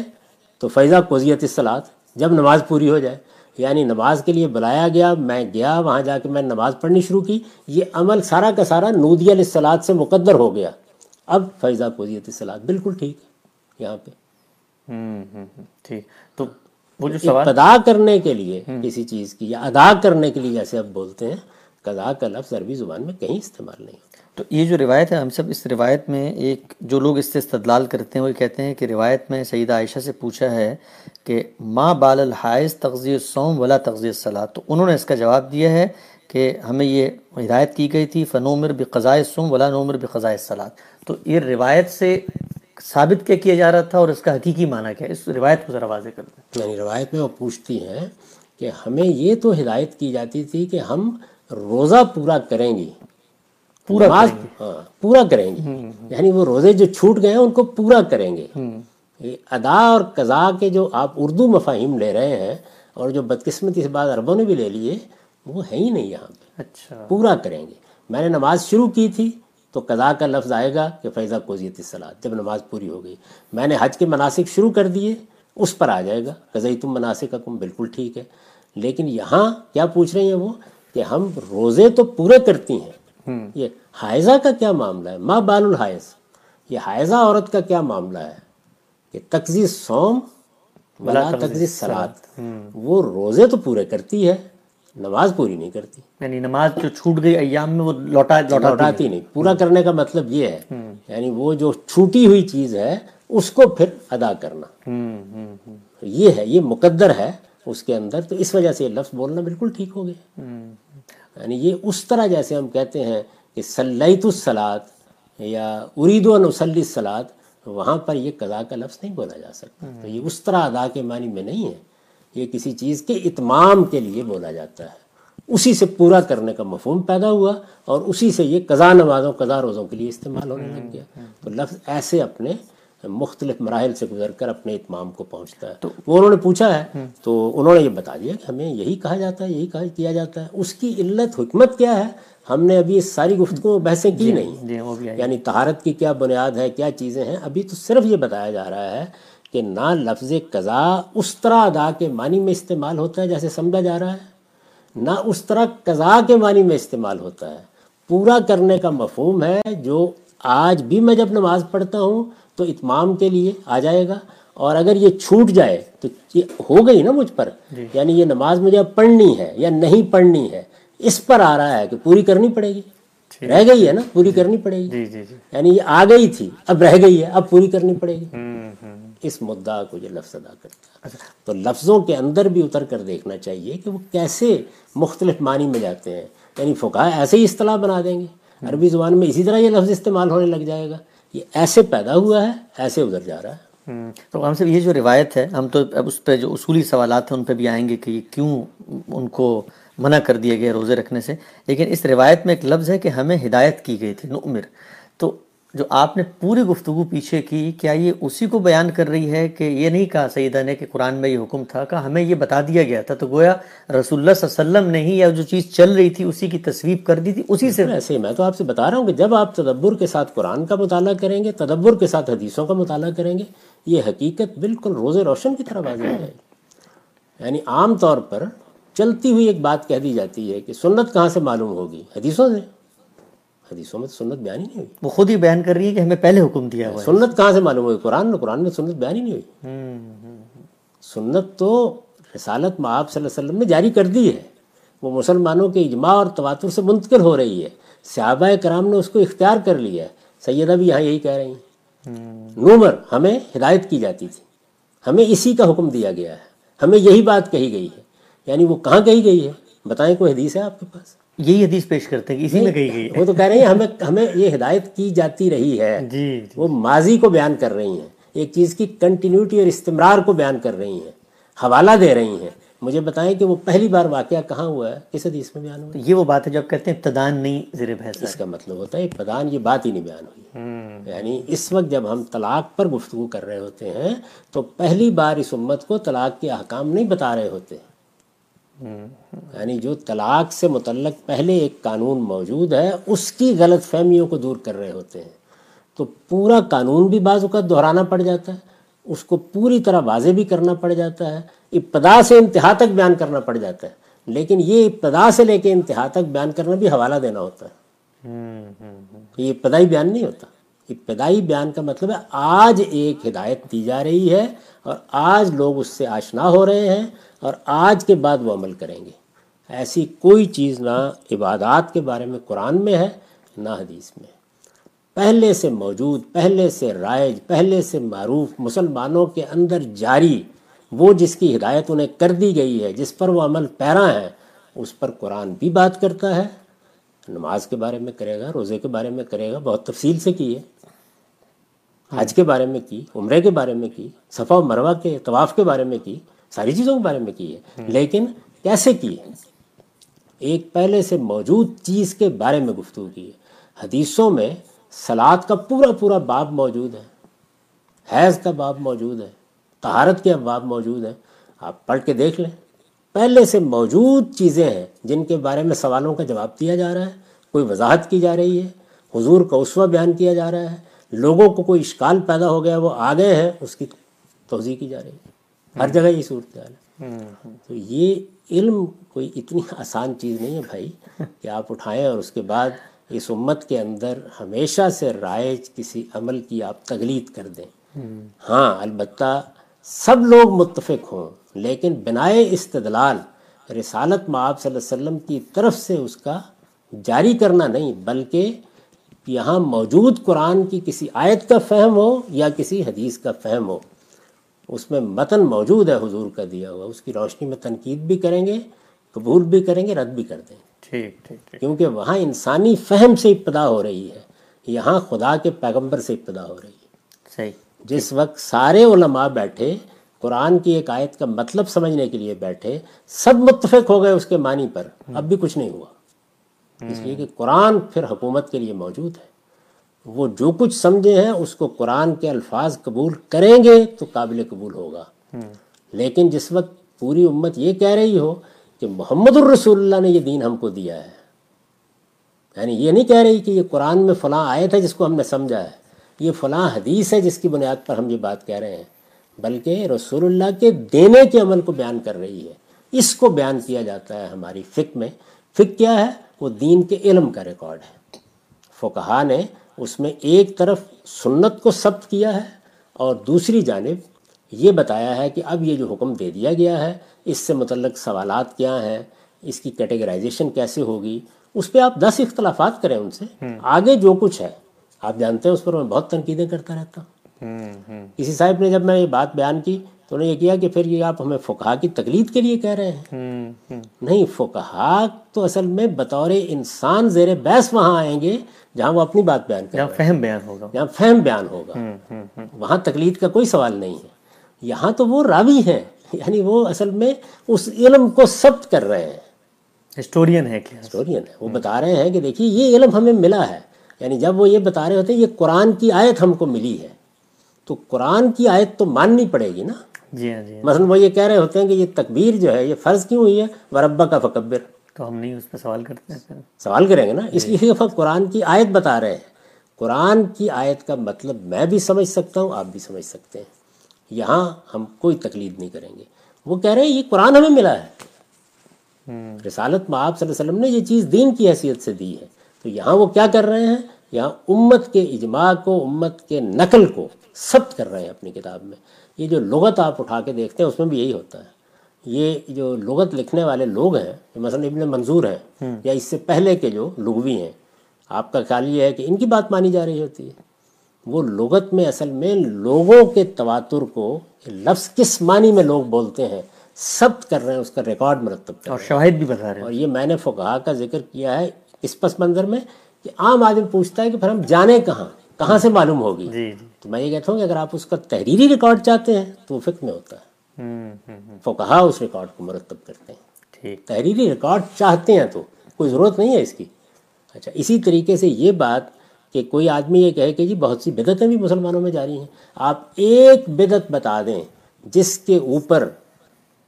A: تو فیضا کوزیت اصلاط جب نماز پوری ہو جائے یعنی نماز کے لیے بلایا گیا میں گیا وہاں جا کے میں نماز پڑھنی شروع کی یہ عمل سارا کا سارا نودی الاصلاط سے مقدر ہو گیا۔ اب فیضا کوزیت اصلاط بالکل ٹھیک ہے یہاں پہ۔
B: ٹھیک۔ تو وہ جو سوال
A: ابتدا کرنے کے لیے کسی چیز کی یا ادا کرنے کے لیے جیسے اب بولتے ہیں قضا کا لفظ عربی زبان میں کہیں استعمال نہیں ہوتا۔
B: تو یہ جو روایت ہے، ہم سب اس روایت میں ایک جو لوگ اس سے استدلال کرتے ہیں، وہ یہ کہتے ہیں کہ روایت میں سیدہ عائشہ سے پوچھا ہے کہ ما بال الحائز تغذی سوم ولا تغذی الصلاۃ تو انہوں نے اس کا جواب دیا ہے کہ ہمیں یہ ہدایت کی گئی تھی، فنومر بقضائے سوم ولا نومر بقضائے الصلاۃ تو یہ روایت سے ثابت کیا کیا جا رہا تھا اور اس کا حقیقی معنی کیا ہے؟ اس روایت کو ذرا واضح کر دیں۔
A: یعنی روایت میں وہ پوچھتی ہیں کہ ہمیں یہ تو ہدایت کی جاتی تھی کہ ہم روزہ پورا کریں گی
B: پورا
A: نماز ہاں۔ پورا کریں گے۔ یعنی وہ روزے جو چھوٹ گئے ہیں ان کو پورا کریں گے۔ ادا اور قضا کے جو آپ اردو مفاہیم لے رہے ہیں اور جو بدقسمتی سے بعد عربوں نے بھی لے لیے وہ ہے ہی نہیں یہاں پہ۔
B: اچھا۔
A: پورا کریں گے۔ میں نے نماز شروع کی تھی تو قضا کا لفظ آئے گا کہ فیضا کوزیت الصلاۃ جب نماز پوری ہو گئی۔ میں نے حج کے مناسک شروع کر دیے اس پر آ جائے گا۔ قضائی تم مناسک حکم بالکل ٹھیک ہے۔ لیکن یہاں کیا پوچھ رہی ہیں وہ؟ کہ ہم روزے تو پورے کرتی ہیں یہ حائضہ کا کیا معاملہ ہے؟ ماں بال الحائض۔ یہ حائضہ عورت کا کیا معاملہ ہے؟ کہ تقزی سوم ولا تقزی سلاد وہ روزے تو پورے کرتی ہے نماز پوری نہیں کرتی۔
B: یعنی نماز جو چھوٹ گئی ایام میں وہ لوٹا لوٹا
A: لوٹاتی نہیں۔ پورا کرنے کا مطلب یہ ہے۔ یعنی وہ جو چھوٹی ہوئی چیز ہے اس کو پھر ادا کرنا۔ یہ ہے یہ مقدر ہے اس کے اندر۔ تو اس وجہ سے یہ لفظ بولنا بالکل ٹھیک ہو گیا۔ یعنی یہ اس طرح جیسے ہم کہتے ہیں کہ صلیت الصلاۃ یا ارید و نسلی الصلاۃ وہاں پر یہ قضا کا لفظ نہیں بولا جا سکتا۔ تو یہ اس طرح ادا کے معنی میں نہیں ہے۔ یہ کسی چیز کے اتمام کے لیے بولا جاتا ہے۔ اسی سے پورا کرنے کا مفہوم پیدا ہوا اور اسی سے یہ قضا نمازوں قضا روزوں کے لیے استعمال ہونے لگ گیا۔ تو لفظ ایسے اپنے مختلف مراحل سے گزر کر اپنے اتمام کو پہنچتا ہے۔ وہ انہوں نے پوچھا ہے تو انہوں نے یہ بتا دیا کہ ہمیں یہی کہا جاتا ہے یہی کہا کیا جاتا ہے۔ اس کی علت حکمت کیا ہے؟ ہم نے ابھی اس ساری گفتگو بحثیں کی نہیں۔
B: جی بھی آئی۔
A: یعنی طہارت کی کیا بنیاد ہے کیا چیزیں ہیں؟ ابھی تو صرف یہ بتایا جا رہا ہے کہ نہ لفظ قضا اس طرح ادا کے معنی میں استعمال ہوتا ہے جیسے سمجھا جا رہا ہے نہ اس طرح قضا کے معنی میں استعمال ہوتا ہے۔ پورا کرنے کا مفہوم ہے جو آج بھی میں جب نماز پڑھتا ہوں تو اتمام کے لیے آ جائے گا اور اگر یہ چھوٹ جائے تو یہ ہو گئی نا مجھ پر؟ یعنی یہ نماز مجھے اب پڑھنی ہے یا نہیں پڑھنی ہے اس پر آ رہا ہے کہ پوری کرنی پڑے گی۔ رہ گئی ہے نا پوری کرنی پڑے گی۔
B: جی جی جی۔
A: یعنی یہ آ گئی تھی اب رہ گئی ہے اب پوری کرنی پڑے گی۔ اس مدعا کو یہ لفظ ادا کرتا ہے۔ تو لفظوں کے اندر بھی اتر کر دیکھنا چاہیے کہ وہ کیسے مختلف معنی میں جاتے ہیں۔ یعنی فقہ ایسے ہی اصطلاح بنا دیں گے۔ عربی زبان میں اسی طرح یہ لفظ استعمال ہونے لگ جائے گا۔ یہ ایسے پیدا ہوا ہے، ایسے ادھر جا رہا ہے۔
B: تو ہم سے یہ جو روایت ہے، ہم تو اب اس پہ جو اصولی سوالات ہیں، ان پہ بھی آئیں گے کہ یہ کیوں ان کو منع کر دیا گیا روزے رکھنے سے۔ لیکن اس روایت میں ایک لفظ ہے کہ ہمیں ہدایت کی گئی تھی نعمر تو جو آپ نے پوری گفتگو پیچھے کی، کیا یہ اسی کو بیان کر رہی ہے کہ یہ نہیں کہا سیدہ نے کہ قرآن میں یہ حکم تھا؟ کہ ہمیں یہ بتا دیا گیا تھا۔ تو گویا رسول اللہ صلی اللہ علیہ وسلم نے ہی یا جو چیز چل رہی تھی، اسی کی تصویب کر دی تھی، اسی سے۔
A: ایسے میں تو آپ سے بتا رہا ہوں کہ جب آپ تدبر کے ساتھ قرآن کا مطالعہ کریں گے، تدبر کے ساتھ حدیثوں کا مطالعہ کریں گے، یہ حقیقت بالکل روز روشن کی طرح واضح ہو جائے گی یعنی عام طور پر چلتی ہوئی ایک بات کہہ دی جاتی ہے کہ سنت کہاں سے معلوم ہوگی؟ حدیثوں سے۔ حدیثوں میں تو سنت بیان ہی نہیں ہوئی۔
B: وہ خود ہی بیان کر رہی ہے کہ ہمیں پہلے حکم دیا ہوا ہے۔
A: سنت کہاں سے معلوم ہوئی؟ قرآن میں قرآن میں سنت بیان ہی نہیں ہوئی۔ سنت تو رسالت میں آپ صلی اللہ علیہ وسلم نے جاری کر دی ہے۔ وہ مسلمانوں کے اجماع اور تواتر سے منتقل ہو رہی ہے۔ صحابہ کرام نے اس کو اختیار کر لیا ہے۔ سیدہ بھی یہاں یہی کہہ رہی ہیں۔ نومر ہمیں ہدایت کی جاتی تھی۔ ہمیں اسی کا حکم دیا گیا ہے۔ ہمیں یہی بات کہی گئی ہے۔ یعنی وہ کہاں کہی گئی ہے؟ بتائیں کوئی حدیث ہے آپ کے پاس؟
B: یہی حدیث پیش کرتے ہیں کہ اسی میں کہی گئی
A: وہ تو کہہ رہے ہیں ہمیں ہمیں یہ ہدایت کی جاتی رہی ہے۔
B: جی
A: وہ ماضی کو بیان کر رہی ہیں۔ ایک چیز کی کنٹینیوٹی اور استمرار کو بیان کر رہی ہیں۔ حوالہ دے رہی ہیں۔ مجھے بتائیں کہ وہ پہلی بار واقعہ کہاں ہوا ہے؟ کس حدیث میں بیان ہوا
B: یہ وہ بات ہے جب کہتے ہیں ابتدان نہیں زیر بحث
A: اس کا مطلب ہوتا ہے پردان یہ بات ہی نہیں بیان ہوئی۔ یعنی اس وقت جب ہم طلاق پر گفتگو کر رہے ہوتے ہیں تو پہلی بار اس امت کو طلاق کے احکام نہیں بتا رہے ہوتے۔ یعنی جو طلاق سے متعلق پہلے ایک قانون موجود ہے، اس کی غلط فہمیوں کو دور کر رہے ہوتے ہیں۔ تو پورا قانون بھی بعض اوقات دہرانا پڑ جاتا ہے، اس کو پوری طرح واضح بھی کرنا پڑ جاتا ہے، ابتدا سے انتہا تک بیان کرنا پڑ جاتا ہے۔ لیکن یہ ابتدا سے لے کے انتہا تک بیان کرنا بھی حوالہ دینا ہوتا ہے۔ یہ ابتدائی بیان نہیں ہوتا۔ ابتدائی بیان کا مطلب ہے، آج ایک ہدایت دی جا رہی ہے اور آج لوگ اس سے آشنا ہو رہے ہیں۔ اور آج کے بعد وہ عمل کریں گے۔ ایسی کوئی چیز نہ عبادات کے بارے میں قرآن میں ہے، نہ حدیث میں۔ پہلے سے موجود، پہلے سے رائج، پہلے سے معروف مسلمانوں کے اندر جاری، وہ جس کی ہدایت انہیں کر دی گئی ہے، جس پر وہ عمل پیرا ہے اس پر قرآن بھی بات کرتا ہے۔ نماز کے بارے میں کرے گا، روزے کے بارے میں کرے گا، بہت تفصیل سے کی ہے۔ حج کے بارے میں کی، عمرے کے بارے میں کی، صفا و مروہ کے، طواف کے بارے میں کی۔ ساری چیزوں کے بارے میں کی ہے۔ لیکن کیسے کی ہے؟ ایک پہلے سے موجود چیز کے بارے میں گفتگو کی ہے۔ حدیثوں میں سلاد کا پورا پورا باب موجود ہے، حیض کا باب موجود ہے، طہارت کے باب موجود ہیں۔ آپ پڑھ کے دیکھ لیں۔ پہلے سے موجود چیزیں ہیں جن کے بارے میں سوالوں کا جواب دیا جا رہا ہے، کوئی وضاحت کی جا رہی ہے، حضور کا اسوہ بیان کیا جا رہا ہے، لوگوں کو کوئی اشکال پیدا ہو گیا، وہ آگے ہیں، اس کی توضیع کی جا رہی ہے۔ ہر جگہ یہ صورتحال ہے۔ تو یہ علم کوئی اتنی آسان چیز نہیں ہے بھائی کہ آپ اٹھائیں اور اس کے بعد اس امت کے اندر ہمیشہ سے رائج کسی عمل کی آپ تغلید کر دیں۔ ہاں البتہ سب لوگ متفق ہوں لیکن بنائے استدلال رسالت معاب صلی اللہ علیہ وسلم کی طرف سے اس کا جاری کرنا نہیں بلکہ یہاں موجود قرآن کی کسی آیت کا فہم ہو یا کسی حدیث کا فہم ہو۔ اس میں متن موجود ہے حضور کا دیا ہوا۔ اس کی روشنی میں تنقید بھی کریں گے قبول بھی کریں گے رد بھی کر دیں ٹھیک ٹھیک۔ کیونکہ وہاں انسانی فہم سے ابتدا ہو رہی ہے۔ یہاں خدا کے پیغمبر سے ابتدا ہو رہی ہے۔ صحیح۔ جس وقت سارے علماء بیٹھے قرآن کی ایک آیت کا مطلب سمجھنے کے لیے بیٹھے سب متفق ہو گئے اس کے معنی پر۔ اب بھی کچھ نہیں ہوا۔ اس لیے کہ قرآن پھر حکومت کے لیے موجود ہے۔ وہ جو کچھ سمجھے ہیں اس کو قرآن کے الفاظ قبول کریں گے تو قابل قبول ہوگا۔ لیکن جس وقت پوری امت یہ کہہ رہی ہو کہ محمد الرسول اللہ نے یہ دین ہم کو دیا ہے یعنی یہ نہیں کہہ رہی کہ یہ قرآن میں فلاں آیت ہے جس کو ہم نے سمجھا ہے یہ فلاں حدیث ہے جس کی بنیاد پر ہم یہ بات کہہ رہے ہیں بلکہ رسول اللہ کے دینے کے عمل کو بیان کر رہی ہے۔ اس کو بیان کیا جاتا ہے ہماری فک میں۔ فک کیا ہے؟ وہ دین کے علم کا ریکارڈ ہے۔ فقہا نے اس میں ایک طرف سنت کو ثبت کیا ہے اور دوسری جانب یہ بتایا ہے کہ اب یہ جو حکم دے دیا گیا ہے اس سے متعلق سوالات کیا ہیں اس کی کیٹیگرائزیشن کیسے ہوگی؟ اس پہ آپ دس اختلافات کریں ان سے۔ آگے جو کچھ ہے آپ جانتے ہیں اس پر میں بہت تنقیدیں کرتا رہتا ہوں۔ کسی صاحب نے جب میں یہ بات بیان کی تو انہوں نے یہ کیا کہ پھر یہ آپ ہمیں فقہا کی تقلید کے لیے کہہ رہے ہیں۔ نہیں فقہا تو اصل میں بطور انسان زیر بحث وہاں آئیں گے جہاں وہ اپنی بات بیان کریں
B: فہم بیان ہوگا۔
A: جہاں فہم بیان ہوگا۔ وہاں تقلید کا کوئی سوال نہیں ہے۔ یہاں تو وہ راوی ہیں یعنی وہ اصل میں اس علم کو ثبت کر رہے ہیں۔
B: ہسٹورین ہے کیا؟
A: ہسٹورین ہے وہ بتا رہے ہیں کہ دیکھیے یہ علم ہمیں ملا ہے۔ یعنی جب وہ یہ بتا رہے ہوتے ہیں یہ قرآن کی آیت ہم کو ملی ہے۔ تو قرآن کی آیت تو ماننی پڑے گی نا۔ جی ہاں جی مثلاً وہ یہ کہہ رہے ہوتے ہیں کہ یہ تکبیر جو ہے یہ فرض کیوں ہوئی ہے؟ وربا کا فکبر۔
B: تو ہم نہیں اس پہ سوال کرتے ہیں
A: سوال کریں گے نا۔ اس لیے وہ قرآن کی آیت بتا رہے ہیں۔ قرآن کی آیت کا مطلب میں بھی سمجھ سکتا ہوں آپ بھی سمجھ سکتے ہیں۔ یہاں ہم کوئی تقلید نہیں کریں گے۔ وہ کہہ رہے ہیں یہ قرآن ہمیں ملا ہے۔ رسالت میں آپ صلی اللہ علیہ وسلم نے یہ چیز دین کی حیثیت سے دی ہے۔ تو یہاں وہ کیا کر رہے ہیں؟ یہاں امت کے اجماع کو امت کے نقل کو ثبت کر رہے ہیں اپنی کتاب میں۔ یہ جو لغت آپ اٹھا کے دیکھتے ہیں اس میں بھی یہی ہوتا ہے۔ یہ جو لغت لکھنے والے لوگ ہیں مثلا ابن منظور ہیں یا اس سے پہلے کے جو لغوی ہیں آپ کا خیال یہ ہے کہ ان کی بات مانی جا رہی ہوتی ہے۔ وہ لغت میں اصل میں لوگوں کے تواتر کو لفظ کس معنی میں لوگ بولتے ہیں ثبت کر رہے ہیں اس کا ریکارڈ مرتب کر
B: اور شواہد بھی بتا رہے ہیں۔
A: اور یہ میں نے فقہا کا ذکر کیا ہے اس پس منظر میں کہ عام آدمی پوچھتا ہے کہ پھر ہم جانیں کہاں کہاں سے معلوم ہوگی؟ جی، جی۔ تو میں یہ کہتا ہوں کہ اگر آپ اس کا تحریری ریکارڈ چاہتے ہیں تو وہ فکر میں ہوتا ہے۔ فقہا اس ریکارڈ کو مرتب کرتے ہیں۔ تحریری ریکارڈ چاہتے ہیں تو کوئی ضرورت نہیں ہے اس کی۔ اچھا اسی طریقے سے یہ بات کہ کوئی آدمی یہ کہے کہ جی بہت سی بدتیں بھی مسلمانوں میں جاری ہیں۔ آپ ایک بدت بتا دیں جس کے اوپر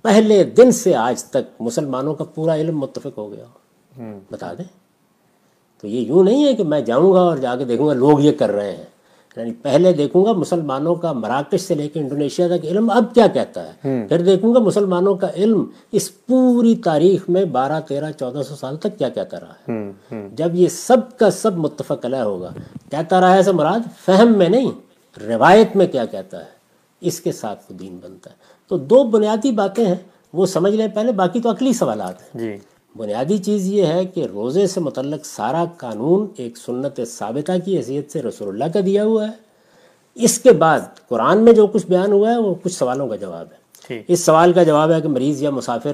A: پہلے دن سے آج تک مسلمانوں کا پورا علم متفق ہو گیا بتا دیں۔ تو یہ یوں نہیں ہے کہ میں جاؤں گا اور جا کے دیکھوں گا لوگ یہ کر رہے ہیں۔ یعنی پہلے دیکھوں گا مسلمانوں کا مراکش سے لے کے انڈونیشیا تک علم اب کیا کہتا ہے؟ پھر دیکھوں گا مسلمانوں کا علم اس پوری تاریخ میں بارہ تیرہ چودہ سو سال تک کیا کہتا رہا ہے؟ جب یہ سب کا سب متفق علیہ ہوگا کہتا رہا ہے ایسا مراد فہم میں نہیں روایت میں کیا کہتا ہے؟ اس کے ساتھ وہ دین بنتا ہے۔ تو دو بنیادی باتیں ہیں وہ سمجھ لیں پہلے باقی تو عقلی سوالات ہیں۔
B: جی۔
A: بنیادی چیز یہ ہے کہ روزے سے متعلق سارا قانون ایک سنت ثابتہ کی حیثیت سے رسول اللہ کا دیا ہوا ہے۔ اس کے بعد قرآن میں جو کچھ بیان ہوا ہے وہ کچھ سوالوں کا جواب ہے۔ اس سوال کا جواب ہے کہ مریض یا مسافر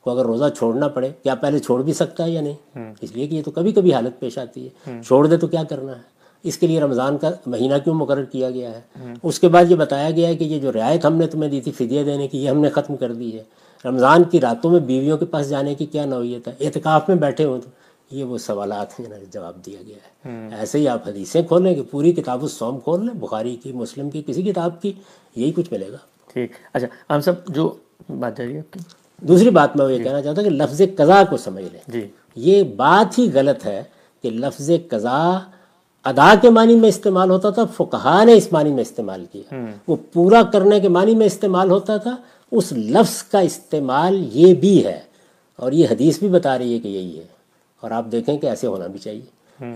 A: کو اگر روزہ چھوڑنا پڑے کیا پہلے چھوڑ بھی سکتا ہے یا نہیں؟ اس لیے کہ یہ تو کبھی کبھی حالت پیش آتی ہے۔ چھوڑ دے تو کیا کرنا ہے؟ اس کے لیے رمضان کا مہینہ کیوں مقرر کیا گیا ہے؟ اس کے بعد یہ بتایا گیا ہے کہ یہ جو رعایت ہم نے تمہیں دی تھی فدیہ دینے کی یہ ہم نے ختم کر دی ہے۔ رمضان کی راتوں میں بیویوں کے پاس جانے کی کیا نوعیت ہے؟ اعتکاف میں بیٹھے ہوں تو یہ وہ سوالات ہیں جنہیں جواب دیا گیا ہے۔ ایسے ہی آپ حدیثیں کھولیں کہ پوری کتاب السوم کھول لیں بخاری کی مسلم کی کسی کتاب کی یہی کچھ ملے گا۔
B: ٹھیک۔ اچھا ہم سب جو بات جاری آپ کی؟
A: دوسری بات میں وہ یہ کہنا چاہتا ہوں کہ لفظ قضا کو سمجھ لیں۔
B: جی۔
A: یہ بات ہی غلط ہے کہ لفظ قضا ادا کے معنی میں استعمال ہوتا تھا فقہا نے اس معنی میں استعمال کیا۔ وہ پورا کرنے کے معنی میں استعمال ہوتا تھا اس لفظ کا استعمال یہ بھی ہے اور یہ حدیث بھی بتا رہی ہے کہ یہی ہے اور آپ دیکھیں کہ ایسے ہونا بھی چاہیے۔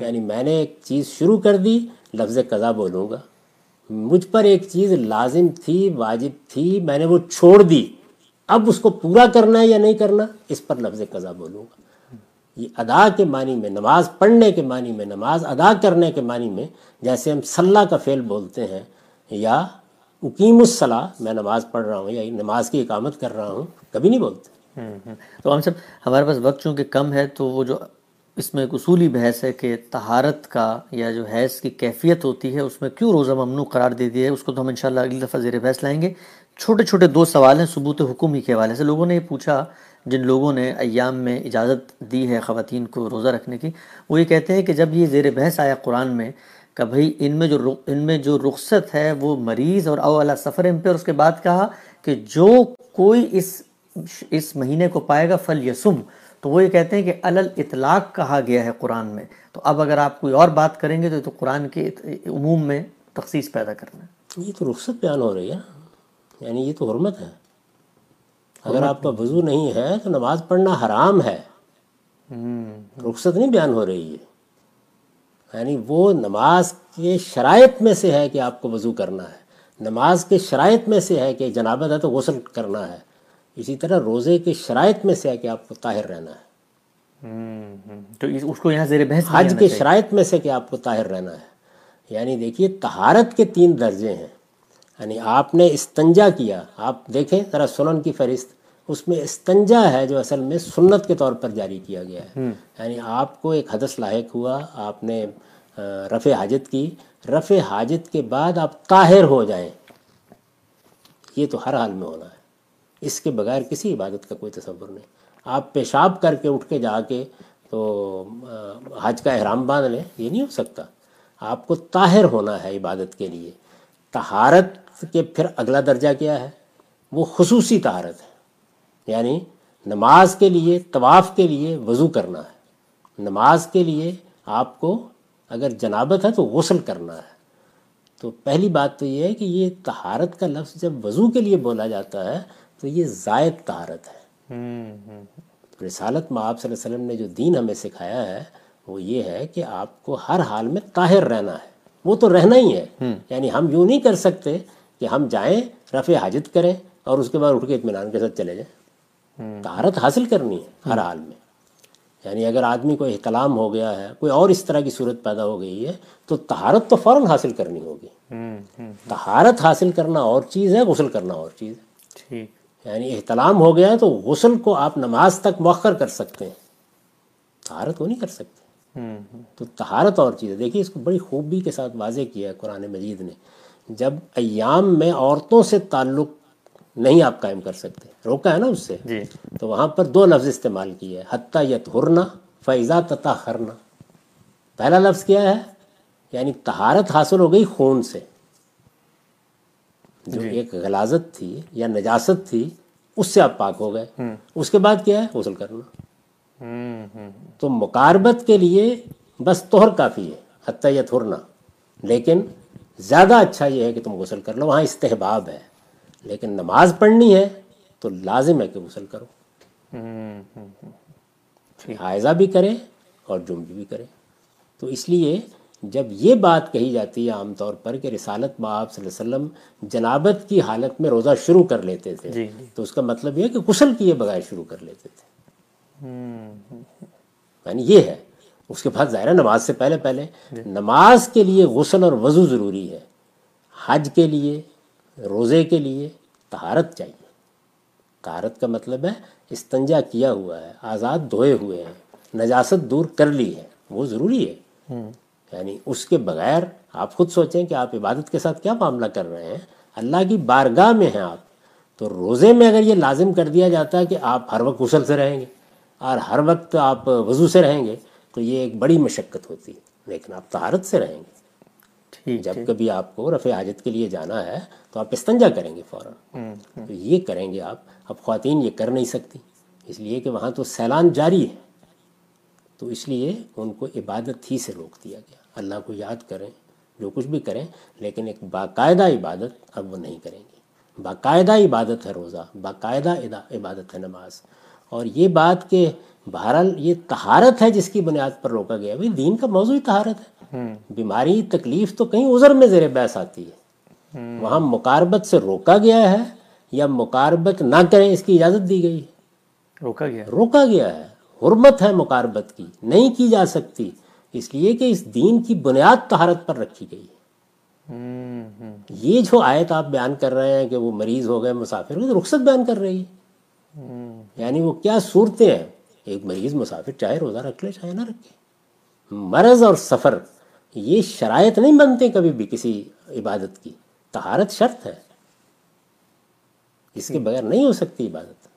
A: یعنی میں نے ایک چیز شروع کر دی لفظ قضا بولوں گا۔ مجھ پر ایک چیز لازم تھی واجب تھی میں نے وہ چھوڑ دی۔ اب اس کو پورا کرنا ہے یا نہیں کرنا اس پر لفظ قضا بولوں گا۔ یہ ادا کے معنی میں نماز پڑھنے کے معنی میں نماز ادا کرنے کے معنی میں جیسے ہم صلاح کا فعل بولتے ہیں یا اقیم الصلاح میں نماز پڑھ رہا ہوں یا نماز کی اقامت کر رہا ہوں، کبھی نہیں بولتے۔
B: تو ہم سب، ہمارے پاس وقت چونکہ کم ہے، تو وہ جو اس میں ایک اصولی بحث ہے کہ طہارت کا یا جو حیض کی کیفیت ہوتی ہے، اس میں کیوں روزہ ممنوع قرار دے دیا ہے، اس کو تو ہم انشاءاللہ اگلی دفعہ زیر بحث لائیں گے۔ چھوٹے چھوٹے دو سوال ہیں ثبوت حکم ہی کے حوالے سے۔ لوگوں نے یہ پوچھا، جن لوگوں نے ایام میں اجازت دی ہے خواتین کو روزہ رکھنے کی، وہ یہ کہتے ہیں کہ جب یہ زیر بحث آیا قرآن میں کہ بھئی ان میں جو ان میں جو رخصت ہے وہ مریض اور او علی سفر پہ اور اس کے بعد کہا کہ جو کوئی اس اس مہینے کو پائے گا فل یسم۔ تو وہ یہ کہتے ہیں کہ علل اطلاق کہا گیا ہے قرآن میں۔ تو اب اگر آپ کوئی اور بات کریں گے تو تو قرآن کے عموم میں تخصیص پیدا کرنا ہے۔
A: یہ تو رخصت بیان ہو رہی ہے۔ یعنی یہ تو حرمت ہے۔ اگر آپ کا وضو نہیں ہے تو نماز پڑھنا حرام ہے۔ رخصت نہیں بیان ہو رہی ہے۔ یعنی وہ نماز کے شرائط میں سے ہے کہ آپ کو وضو کرنا ہے۔ نماز کے شرائط میں سے ہے کہ جنابت ہے تو غسل کرنا ہے۔ اسی طرح روزے کے شرائط میں سے ہے کہ آپ کو طاہر رہنا ہے۔
B: تو اس کو یہاں زیر بحث
A: حج کے شرائط میں سے کہ آپ کو طاہر رہنا ہے۔ یعنی دیکھیے طہارت کے تین درجے ہیں۔ یعنی آپ نے استنجا کیا۔ آپ دیکھیں ذرا سنن کی فہرست۔ اس میں استنجا ہے جو اصل میں سنت کے طور پر جاری کیا گیا ہے۔ یعنی آپ کو ایک حدث لاحق ہوا آپ نے رفع حاجت کی۔ رفع حاجت کے بعد آپ طاہر ہو جائیں۔ یہ تو ہر حال میں ہونا ہے۔ اس کے بغیر کسی عبادت کا کوئی تصور نہیں۔ آپ پیشاب کر کے اٹھ کے جا کے تو حج کا احرام باندھ لیں یہ نہیں ہو سکتا۔ آپ کو طاہر ہونا ہے عبادت کے لیے۔ طہارت کے پھر اگلا درجہ کیا ہے؟ وہ خصوصی طہارت ہے۔ یعنی نماز کے لیے طواف کے لیے وضو کرنا ہے۔ نماز کے لیے آپ کو اگر جنابت ہے تو غسل کرنا ہے۔ تو پہلی بات تو یہ ہے کہ یہ طہارت کا لفظ جب وضو کے لیے بولا جاتا ہے تو یہ زائد طہارت ہے۔ رسالت میں آپ صلی اللہ علیہ وسلم نے جو دین ہمیں سکھایا ہے وہ یہ ہے کہ آپ کو ہر حال میں طاہر رہنا ہے۔ وہ تو رہنا ہی ہے۔ یعنی ہم یوں نہیں کر سکتے کہ ہم جائیں رفع حاجت کریں اور اس کے بعد اٹھ کے اطمینان کے ساتھ چلے جائیں۔ طہارت حاصل کرنی ہے ہر حال میں۔ یعنی اگر آدمی کو احتلام ہو گیا ہے کوئی اور اس طرح کی صورت پیدا ہو گئی ہے تو طہارت تو فوراً حاصل کرنی ہوگی۔ طہارت حاصل کرنا اور چیز ہے غسل کرنا اور چیز ہے۔ یعنی احتلام ہو گیا ہے تو غسل کو آپ نماز تک مؤخر کر سکتے ہیں۔ طہارت وہ نہیں کر سکتے۔ تو طہارت اور چیز ہے۔ دیکھیے اس کو بڑی خوبی کے ساتھ واضح کیا ہے قرآن مجید نے۔ جب ایام میں عورتوں سے تعلق نہیں آپ قائم کر سکتے۔ روکا ہے نا اس سے۔
B: جی۔
A: تو وہاں پر دو لفظ استعمال کیے۔ حتیٰ یت ہرنا فیضا تتا خرنا پہلا لفظ کیا ہے؟ یعنی طہارت حاصل ہو گئی خون سے۔ جو ایک غلازت تھی یا نجاست تھی اس سے آپ پاک ہو گئے۔ اس کے بعد کیا ہے؟ غسل کرنا۔ تو مقاربت کے لیے بس توہر کافی ہے حتیٰ یا تھرنا لیکن زیادہ اچھا یہ ہے کہ تم غسل کر لو۔ وہاں استحباب ہے۔ لیکن نماز پڑھنی ہے تو لازم ہے کہ غسل کرو۔ حائضہ بھی کرے اور جمع بھی کرے تو اس لیے جب یہ بات کہی جاتی ہے عام طور پر کہ رسالت میں آپ صلی اللہ علیہ وسلم جنابت کی حالت میں روزہ شروع کر لیتے تھے
B: جی
A: تو اس کا مطلب یہ ہے کہ غسل کیے بغیر شروع کر لیتے تھے۔ یعنی یہ ہے اس کے بعد ظاہر ہے نماز سے پہلے پہلے۔ نماز کے لیے غسل اور وضو ضروری ہے۔ حج کے لیے روزے کے لیے طہارت چاہیے۔ طہارت کا مطلب ہے استنجا کیا ہوا ہے آزاد دھوئے ہوئے ہیں نجاست دور کر لی ہے وہ ضروری ہے۔ یعنی اس کے بغیر آپ خود سوچیں کہ آپ عبادت کے ساتھ کیا معاملہ کر رہے ہیں۔ اللہ کی بارگاہ میں ہیں آپ۔ تو روزے میں اگر یہ لازم کر دیا جاتا ہے کہ آپ ہر وقت غسل سے رہیں گے اور ہر وقت آپ وضو سے رہیں گے تو یہ ایک بڑی مشقت ہوتی ہے۔ لیکن آپ طہارت سے رہیں گے۔ جب کبھی آپ کو رفع حاجت کے لیے جانا ہے تو آپ استنجا کریں گے فوراً۔ تو یہ کریں گے آپ۔ اب خواتین یہ کر نہیں سکتی۔ اس لیے کہ وہاں تو سیلان جاری ہے۔ تو اس لیے ان کو عبادت ہی سے روک دیا گیا۔ اللہ کو یاد کریں جو کچھ بھی کریں لیکن ایک باقاعدہ عبادت اب وہ نہیں کریں گی باقاعدہ عبادت ہے روزہ باقاعدہ عبادت ہے نماز۔ اور یہ بات کہ بہرحال یہ تہارت ہے جس کی بنیاد پر روکا گیا بھائی دین کا موضوع تہارت ہے۔ بیماری تکلیف تو کہیں عذر میں زیر بحث آتی ہے۔ وہاں مقاربت سے روکا گیا ہے یا مقاربت نہ کریں اس کی اجازت دی گئی۔ ہے
B: روکا گیا
A: روکا گیا ہے۔ حرمت ہے مقاربت کی۔ نہیں کی جا سکتی۔ اس لیے کہ اس دین کی بنیاد طہارت پر رکھی گئی ہے۔ یہ جو آیت آپ بیان کر رہے ہیں کہ وہ مریض ہو گئے مسافر ہو رخصت بیان کر رہی ہے۔ یعنی وہ کیا صورتیں ہیں؟ ایک مریض مسافر چاہے روزہ رکھ لے چاہے نہ رکھے۔ مرض اور سفر۔ یہ شرائط نہیں بنتے کبھی بھی کسی عبادت کی۔ طہارت شرط ہے۔ اس کے بغیر نہیں ہو سکتی عبادت۔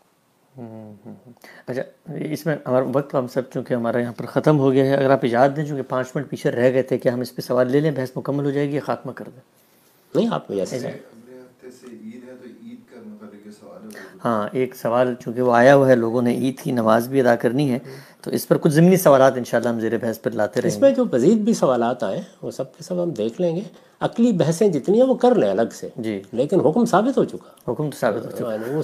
B: اچھا اس میں ہمارا وقت ہم سب چونکہ ہمارا یہاں پر ختم ہو گیا ہے اگر آپ اجازت دیں چونکہ پانچ منٹ پیچھے رہ گئے تھے کہ ہم اس پہ سوال لے لیں بحث مکمل ہو جائے گی خاتمہ کر دیں۔
A: نہیں آپ
B: ہاں ایک سوال چونکہ وہ آیا ہوا ہے لوگوں نے عید کی نماز بھی ادا کرنی ہے۔ تو اس پر کچھ ضمنی سوالات انشاءاللہ ہم زیر بحث پر لاتے رہیں
A: اس میں جو مزید بھی سوالات آئے وہ سب کے سب ہم دیکھ لیں گے۔ عقلی بحثیں جتنی ہیں وہ کر لیں الگ سے۔
B: جی۔
A: لیکن حکم ثابت ہو چکا۔
B: حکم تو ثابت ہو چکا۔
A: یعنی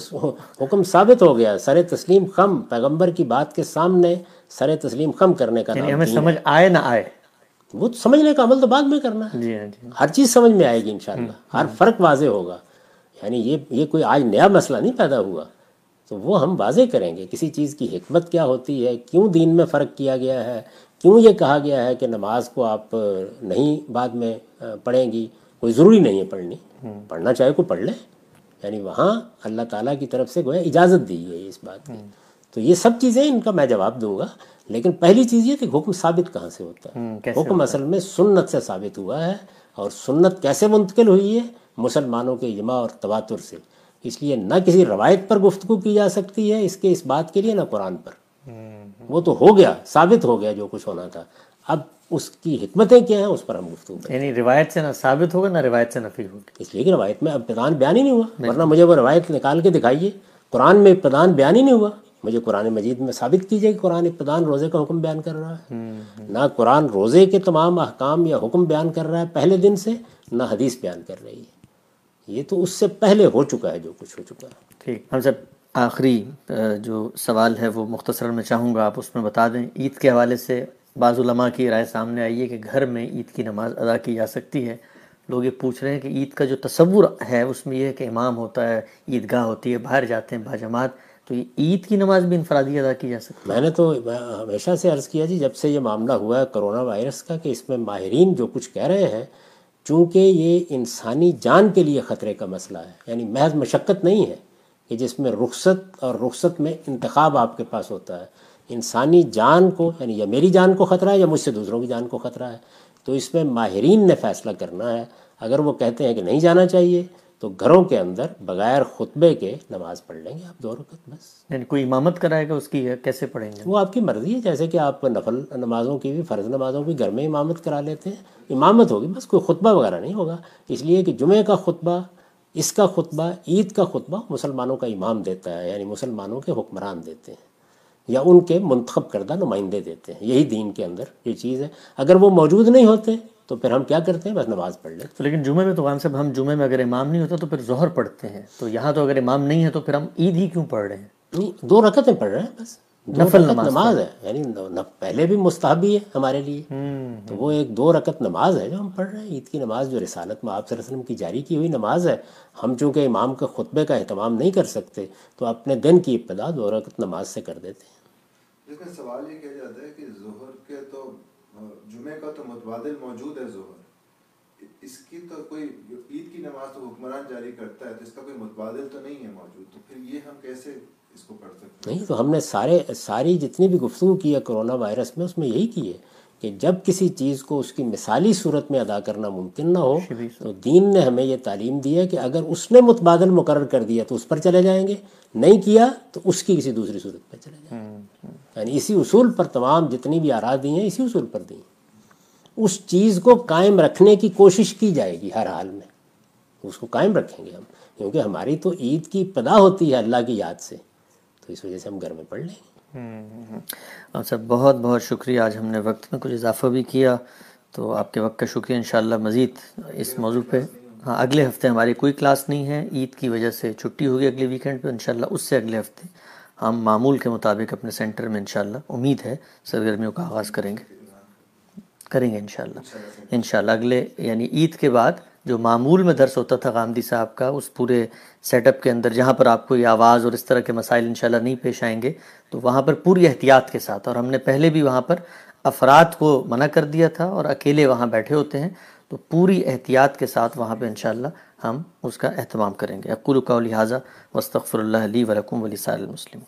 A: حکم ثابت ہو گیا۔ سر تسلیم خم پیغمبر کی بات کے سامنے سر تسلیم خم کرنے کا
B: یعنی
A: نام
B: ہمیں سمجھ آئے نہ آئے۔
A: وہ سمجھنے کا عمل تو بعد میں کرنا ہے۔
B: جی ہاں جی۔
A: ہر چیز سمجھ میں آئے گی انشاءاللہ۔ ہر فرق واضح ہوگا۔ یعنی یہ یہ کوئی آج نیا مسئلہ نہیں پیدا ہوا۔ تو وہ ہم واضح کریں گے کسی چیز کی حکمت کیا ہوتی ہے کیوں دین میں فرق کیا گیا ہے کیوں یہ کہا گیا ہے کہ نماز کو آپ نہیں بعد میں پڑھیں گی کوئی ضروری نہیں ہے پڑھنی۔ پڑھنا چاہے کوئی پڑھ لے۔ یعنی وہاں اللہ تعالیٰ کی طرف سے گویا اجازت دی ہے اس بات کی۔ تو یہ سب چیزیں ان کا میں جواب دوں گا لیکن پہلی چیز یہ کہ حکم ثابت کہاں سے ہوتا ہے؟ حکم اصل میں سنت سے ثابت ہوا ہے اور سنت کیسے منتقل ہوئی ہے؟ مسلمانوں کے اجماع اور تواتر سے۔ اس لیے نہ کسی روایت پر گفتگو کی جا سکتی ہے اس کے اس بات کے لیے نہ قرآن پر۔ وہ تو ہو گیا ثابت ہو گیا جو کچھ ہونا تھا۔ اب اس کی حکمتیں کیا ہیں اس پر ہم گفتگو
B: یعنی روایت سے نہ ثابت ہوگا نہ روایت سے نفی ہوگی۔
A: اس لیے کہ روایت میں ابتدان بیان ہی نہیں ہوا۔ ورنہ مجھے وہ روایت نکال کے دکھائیے۔ قرآن میں ابتدان بیان ہی نہیں ہوا۔ مجھے قرآن مجید میں ثابت کیجیے کہ قرآن ابتدان روزے کا حکم بیان کر رہا ہے۔ نہ قرآن روزے کے تمام احکام یا حکم بیان کر رہا ہے پہلے دن سے نہ حدیث بیان کر رہی ہے۔ یہ تو اس سے پہلے ہو چکا ہے جو کچھ ہو چکا ہے۔
B: ٹھیک ہم سب آخری جو سوال ہے وہ مختصر میں چاہوں گا آپ اس میں بتا دیں۔ عید کے حوالے سے بعض علماء کی رائے سامنے آئی ہے کہ گھر میں عید کی نماز ادا کی جا سکتی ہے۔ لوگ یہ پوچھ رہے ہیں کہ عید کا جو تصور ہے اس میں یہ ہے کہ امام ہوتا ہے عیدگاہ ہوتی ہے باہر جاتے ہیں باجماعت تو یہ عید کی نماز بھی انفرادی ادا کی جا سکتی
A: میں نے تو ہمیشہ سے عرض کیا جی جب سے یہ معاملہ ہوا ہے کرونا وائرس کا کہ اس میں ماہرین جو کچھ کہہ رہے ہیں چونکہ یہ انسانی جان کے لیے خطرے کا مسئلہ ہے یعنی محض مشقت نہیں ہے کہ جس میں رخصت اور رخصت میں انتخاب آپ کے پاس ہوتا ہے۔ انسانی جان کو یعنی یا میری جان کو خطرہ ہے یا مجھ سے دوسروں کی جان کو خطرہ ہے۔ تو اس میں ماہرین نے فیصلہ کرنا ہے۔ اگر وہ کہتے ہیں کہ نہیں جانا چاہیے تو گھروں کے اندر بغیر خطبے کے نماز پڑھ لیں گے آپ دو رکعت بس۔
B: یعنی کوئی امامت کرائے گا اس کی کیسے پڑھیں گے؟
A: وہ آپ کی مرضی ہے جیسے کہ آپ نفل نمازوں کی بھی فرض نمازوں کی گھر میں امامت کرا لیتے ہیں۔ امامت ہوگی بس کوئی خطبہ وغیرہ نہیں ہوگا۔ اس لیے کہ جمعہ کا خطبہ اس کا خطبہ عید کا خطبہ مسلمانوں کا امام دیتا ہے یعنی مسلمانوں کے حکمران دیتے ہیں یا ان کے منتخب کردہ نمائندے دیتے ہیں۔ یہی دین کے اندر یہ چیز ہے۔ اگر وہ موجود نہیں ہوتے تو پھر ہم کیا کرتے ہیں؟ بس نماز پڑھ لیتے
B: تو لیکن جمعہ میں تو خان صاحب ہم جمعہ میں اگر امام نہیں ہوتا تو پھر ظہر پڑھتے ہیں۔ تو یہاں تو اگر امام نہیں ہے تو پھر ہم عید ہی کیوں پڑھ رہے ہیں؟
A: نہیں دو رکعتیں پڑھ رہے ہیں بس۔
B: نفل نماز
A: نماز ہے۔ یعنی نہ- پہلے بھی مستحبی ہے ہمارے لیے۔ تو وہ ایک دو رکعت نماز ہے جو ہم پڑھ رہے ہیں۔ عید کی نماز جو رسالت میں آپ صلی اللہ علیہ وسلم کی جاری کی ہوئی نماز ہے ہم چونکہ امام کے خطبے کا اہتمام نہیں کر سکتے تو اپنے دن کی ابتدا دو رکعت نماز سے کر دیتے ہیں۔
C: میں سوال یہ کیا جاتا ہے کہ ظہر کے تو جمعے کا تو متبادل موجود ہے ظہر۔ اس کی تو کوئی عید کی نماز تو حکمران جاری کرتا ہے، تو اس کا کوئی متبادل تو نہیں ہے موجود۔ تو پھر یہ ہم کیسے اس کو پڑھ سکتے ہیں؟
A: نہیں، تو ہم نے سارے، ساری جتنی بھی گفتگو کی ہے کرونا وائرس میں، اس میں یہی کی ہے۔ کہ جب کسی چیز کو اس کی مثالی صورت میں ادا کرنا ممکن نہ ہو تو دین نے ہمیں یہ تعلیم دی ہے کہ اگر اس نے متبادل مقرر کر دیا تو اس پر چلے جائیں گے نہیں کیا تو اس کی کسی دوسری صورت پہ چلے جائیں گے۔ یعنی اسی اصول پر تمام جتنی بھی آرا دی ہیں اسی اصول پر دی ہیں۔ اس چیز کو قائم رکھنے کی کوشش کی جائے گی ہر حال میں۔ اس کو قائم رکھیں گے ہم۔ کیونکہ ہماری تو عید کی ابتدا ہوتی ہے اللہ کی یاد سے۔ تو اس وجہ سے ہم گھر میں پڑھ لیں۔ گے
B: اور سر بہت بہت شکریہ۔ آج ہم نے وقت میں کچھ اضافہ بھی کیا، تو آپ کے وقت کا شکریہ۔ انشاءاللہ مزید اس موضوع پہ۔ ہاں اگلے ہفتے ہماری کوئی کلاس نہیں ہے۔ عید کی وجہ سے چھٹی ہوگی اگلے ویکینڈ پہ۔ انشاءاللہ اس سے اگلے ہفتے ہم معمول کے مطابق اپنے سینٹر میں انشاءاللہ امید ہے سرگرمیوں کا آغاز کریں گے۔ کریں گے انشاءاللہ۔ انشاءاللہ اگلے یعنی عید کے بعد جو معمول میں درس ہوتا تھا غامدی صاحب کا، اس پورے سیٹ اپ کے اندر جہاں پر آپ کو یہ آواز اور اس طرح کے مسائل انشاءاللہ نہیں پیش آئیں گے، تو وہاں پر پوری احتیاط کے ساتھ، اور ہم نے پہلے بھی وہاں پر افراد کو منع کر دیا تھا اور اکیلے وہاں بیٹھے ہوتے ہیں، تو پوری احتیاط کے ساتھ وہاں پہ انشاءاللہ ہم اس کا اہتمام کریں گے۔ اقول قولی حاضہ وستغفر اللہ علی ولکم ولی سائر المسلم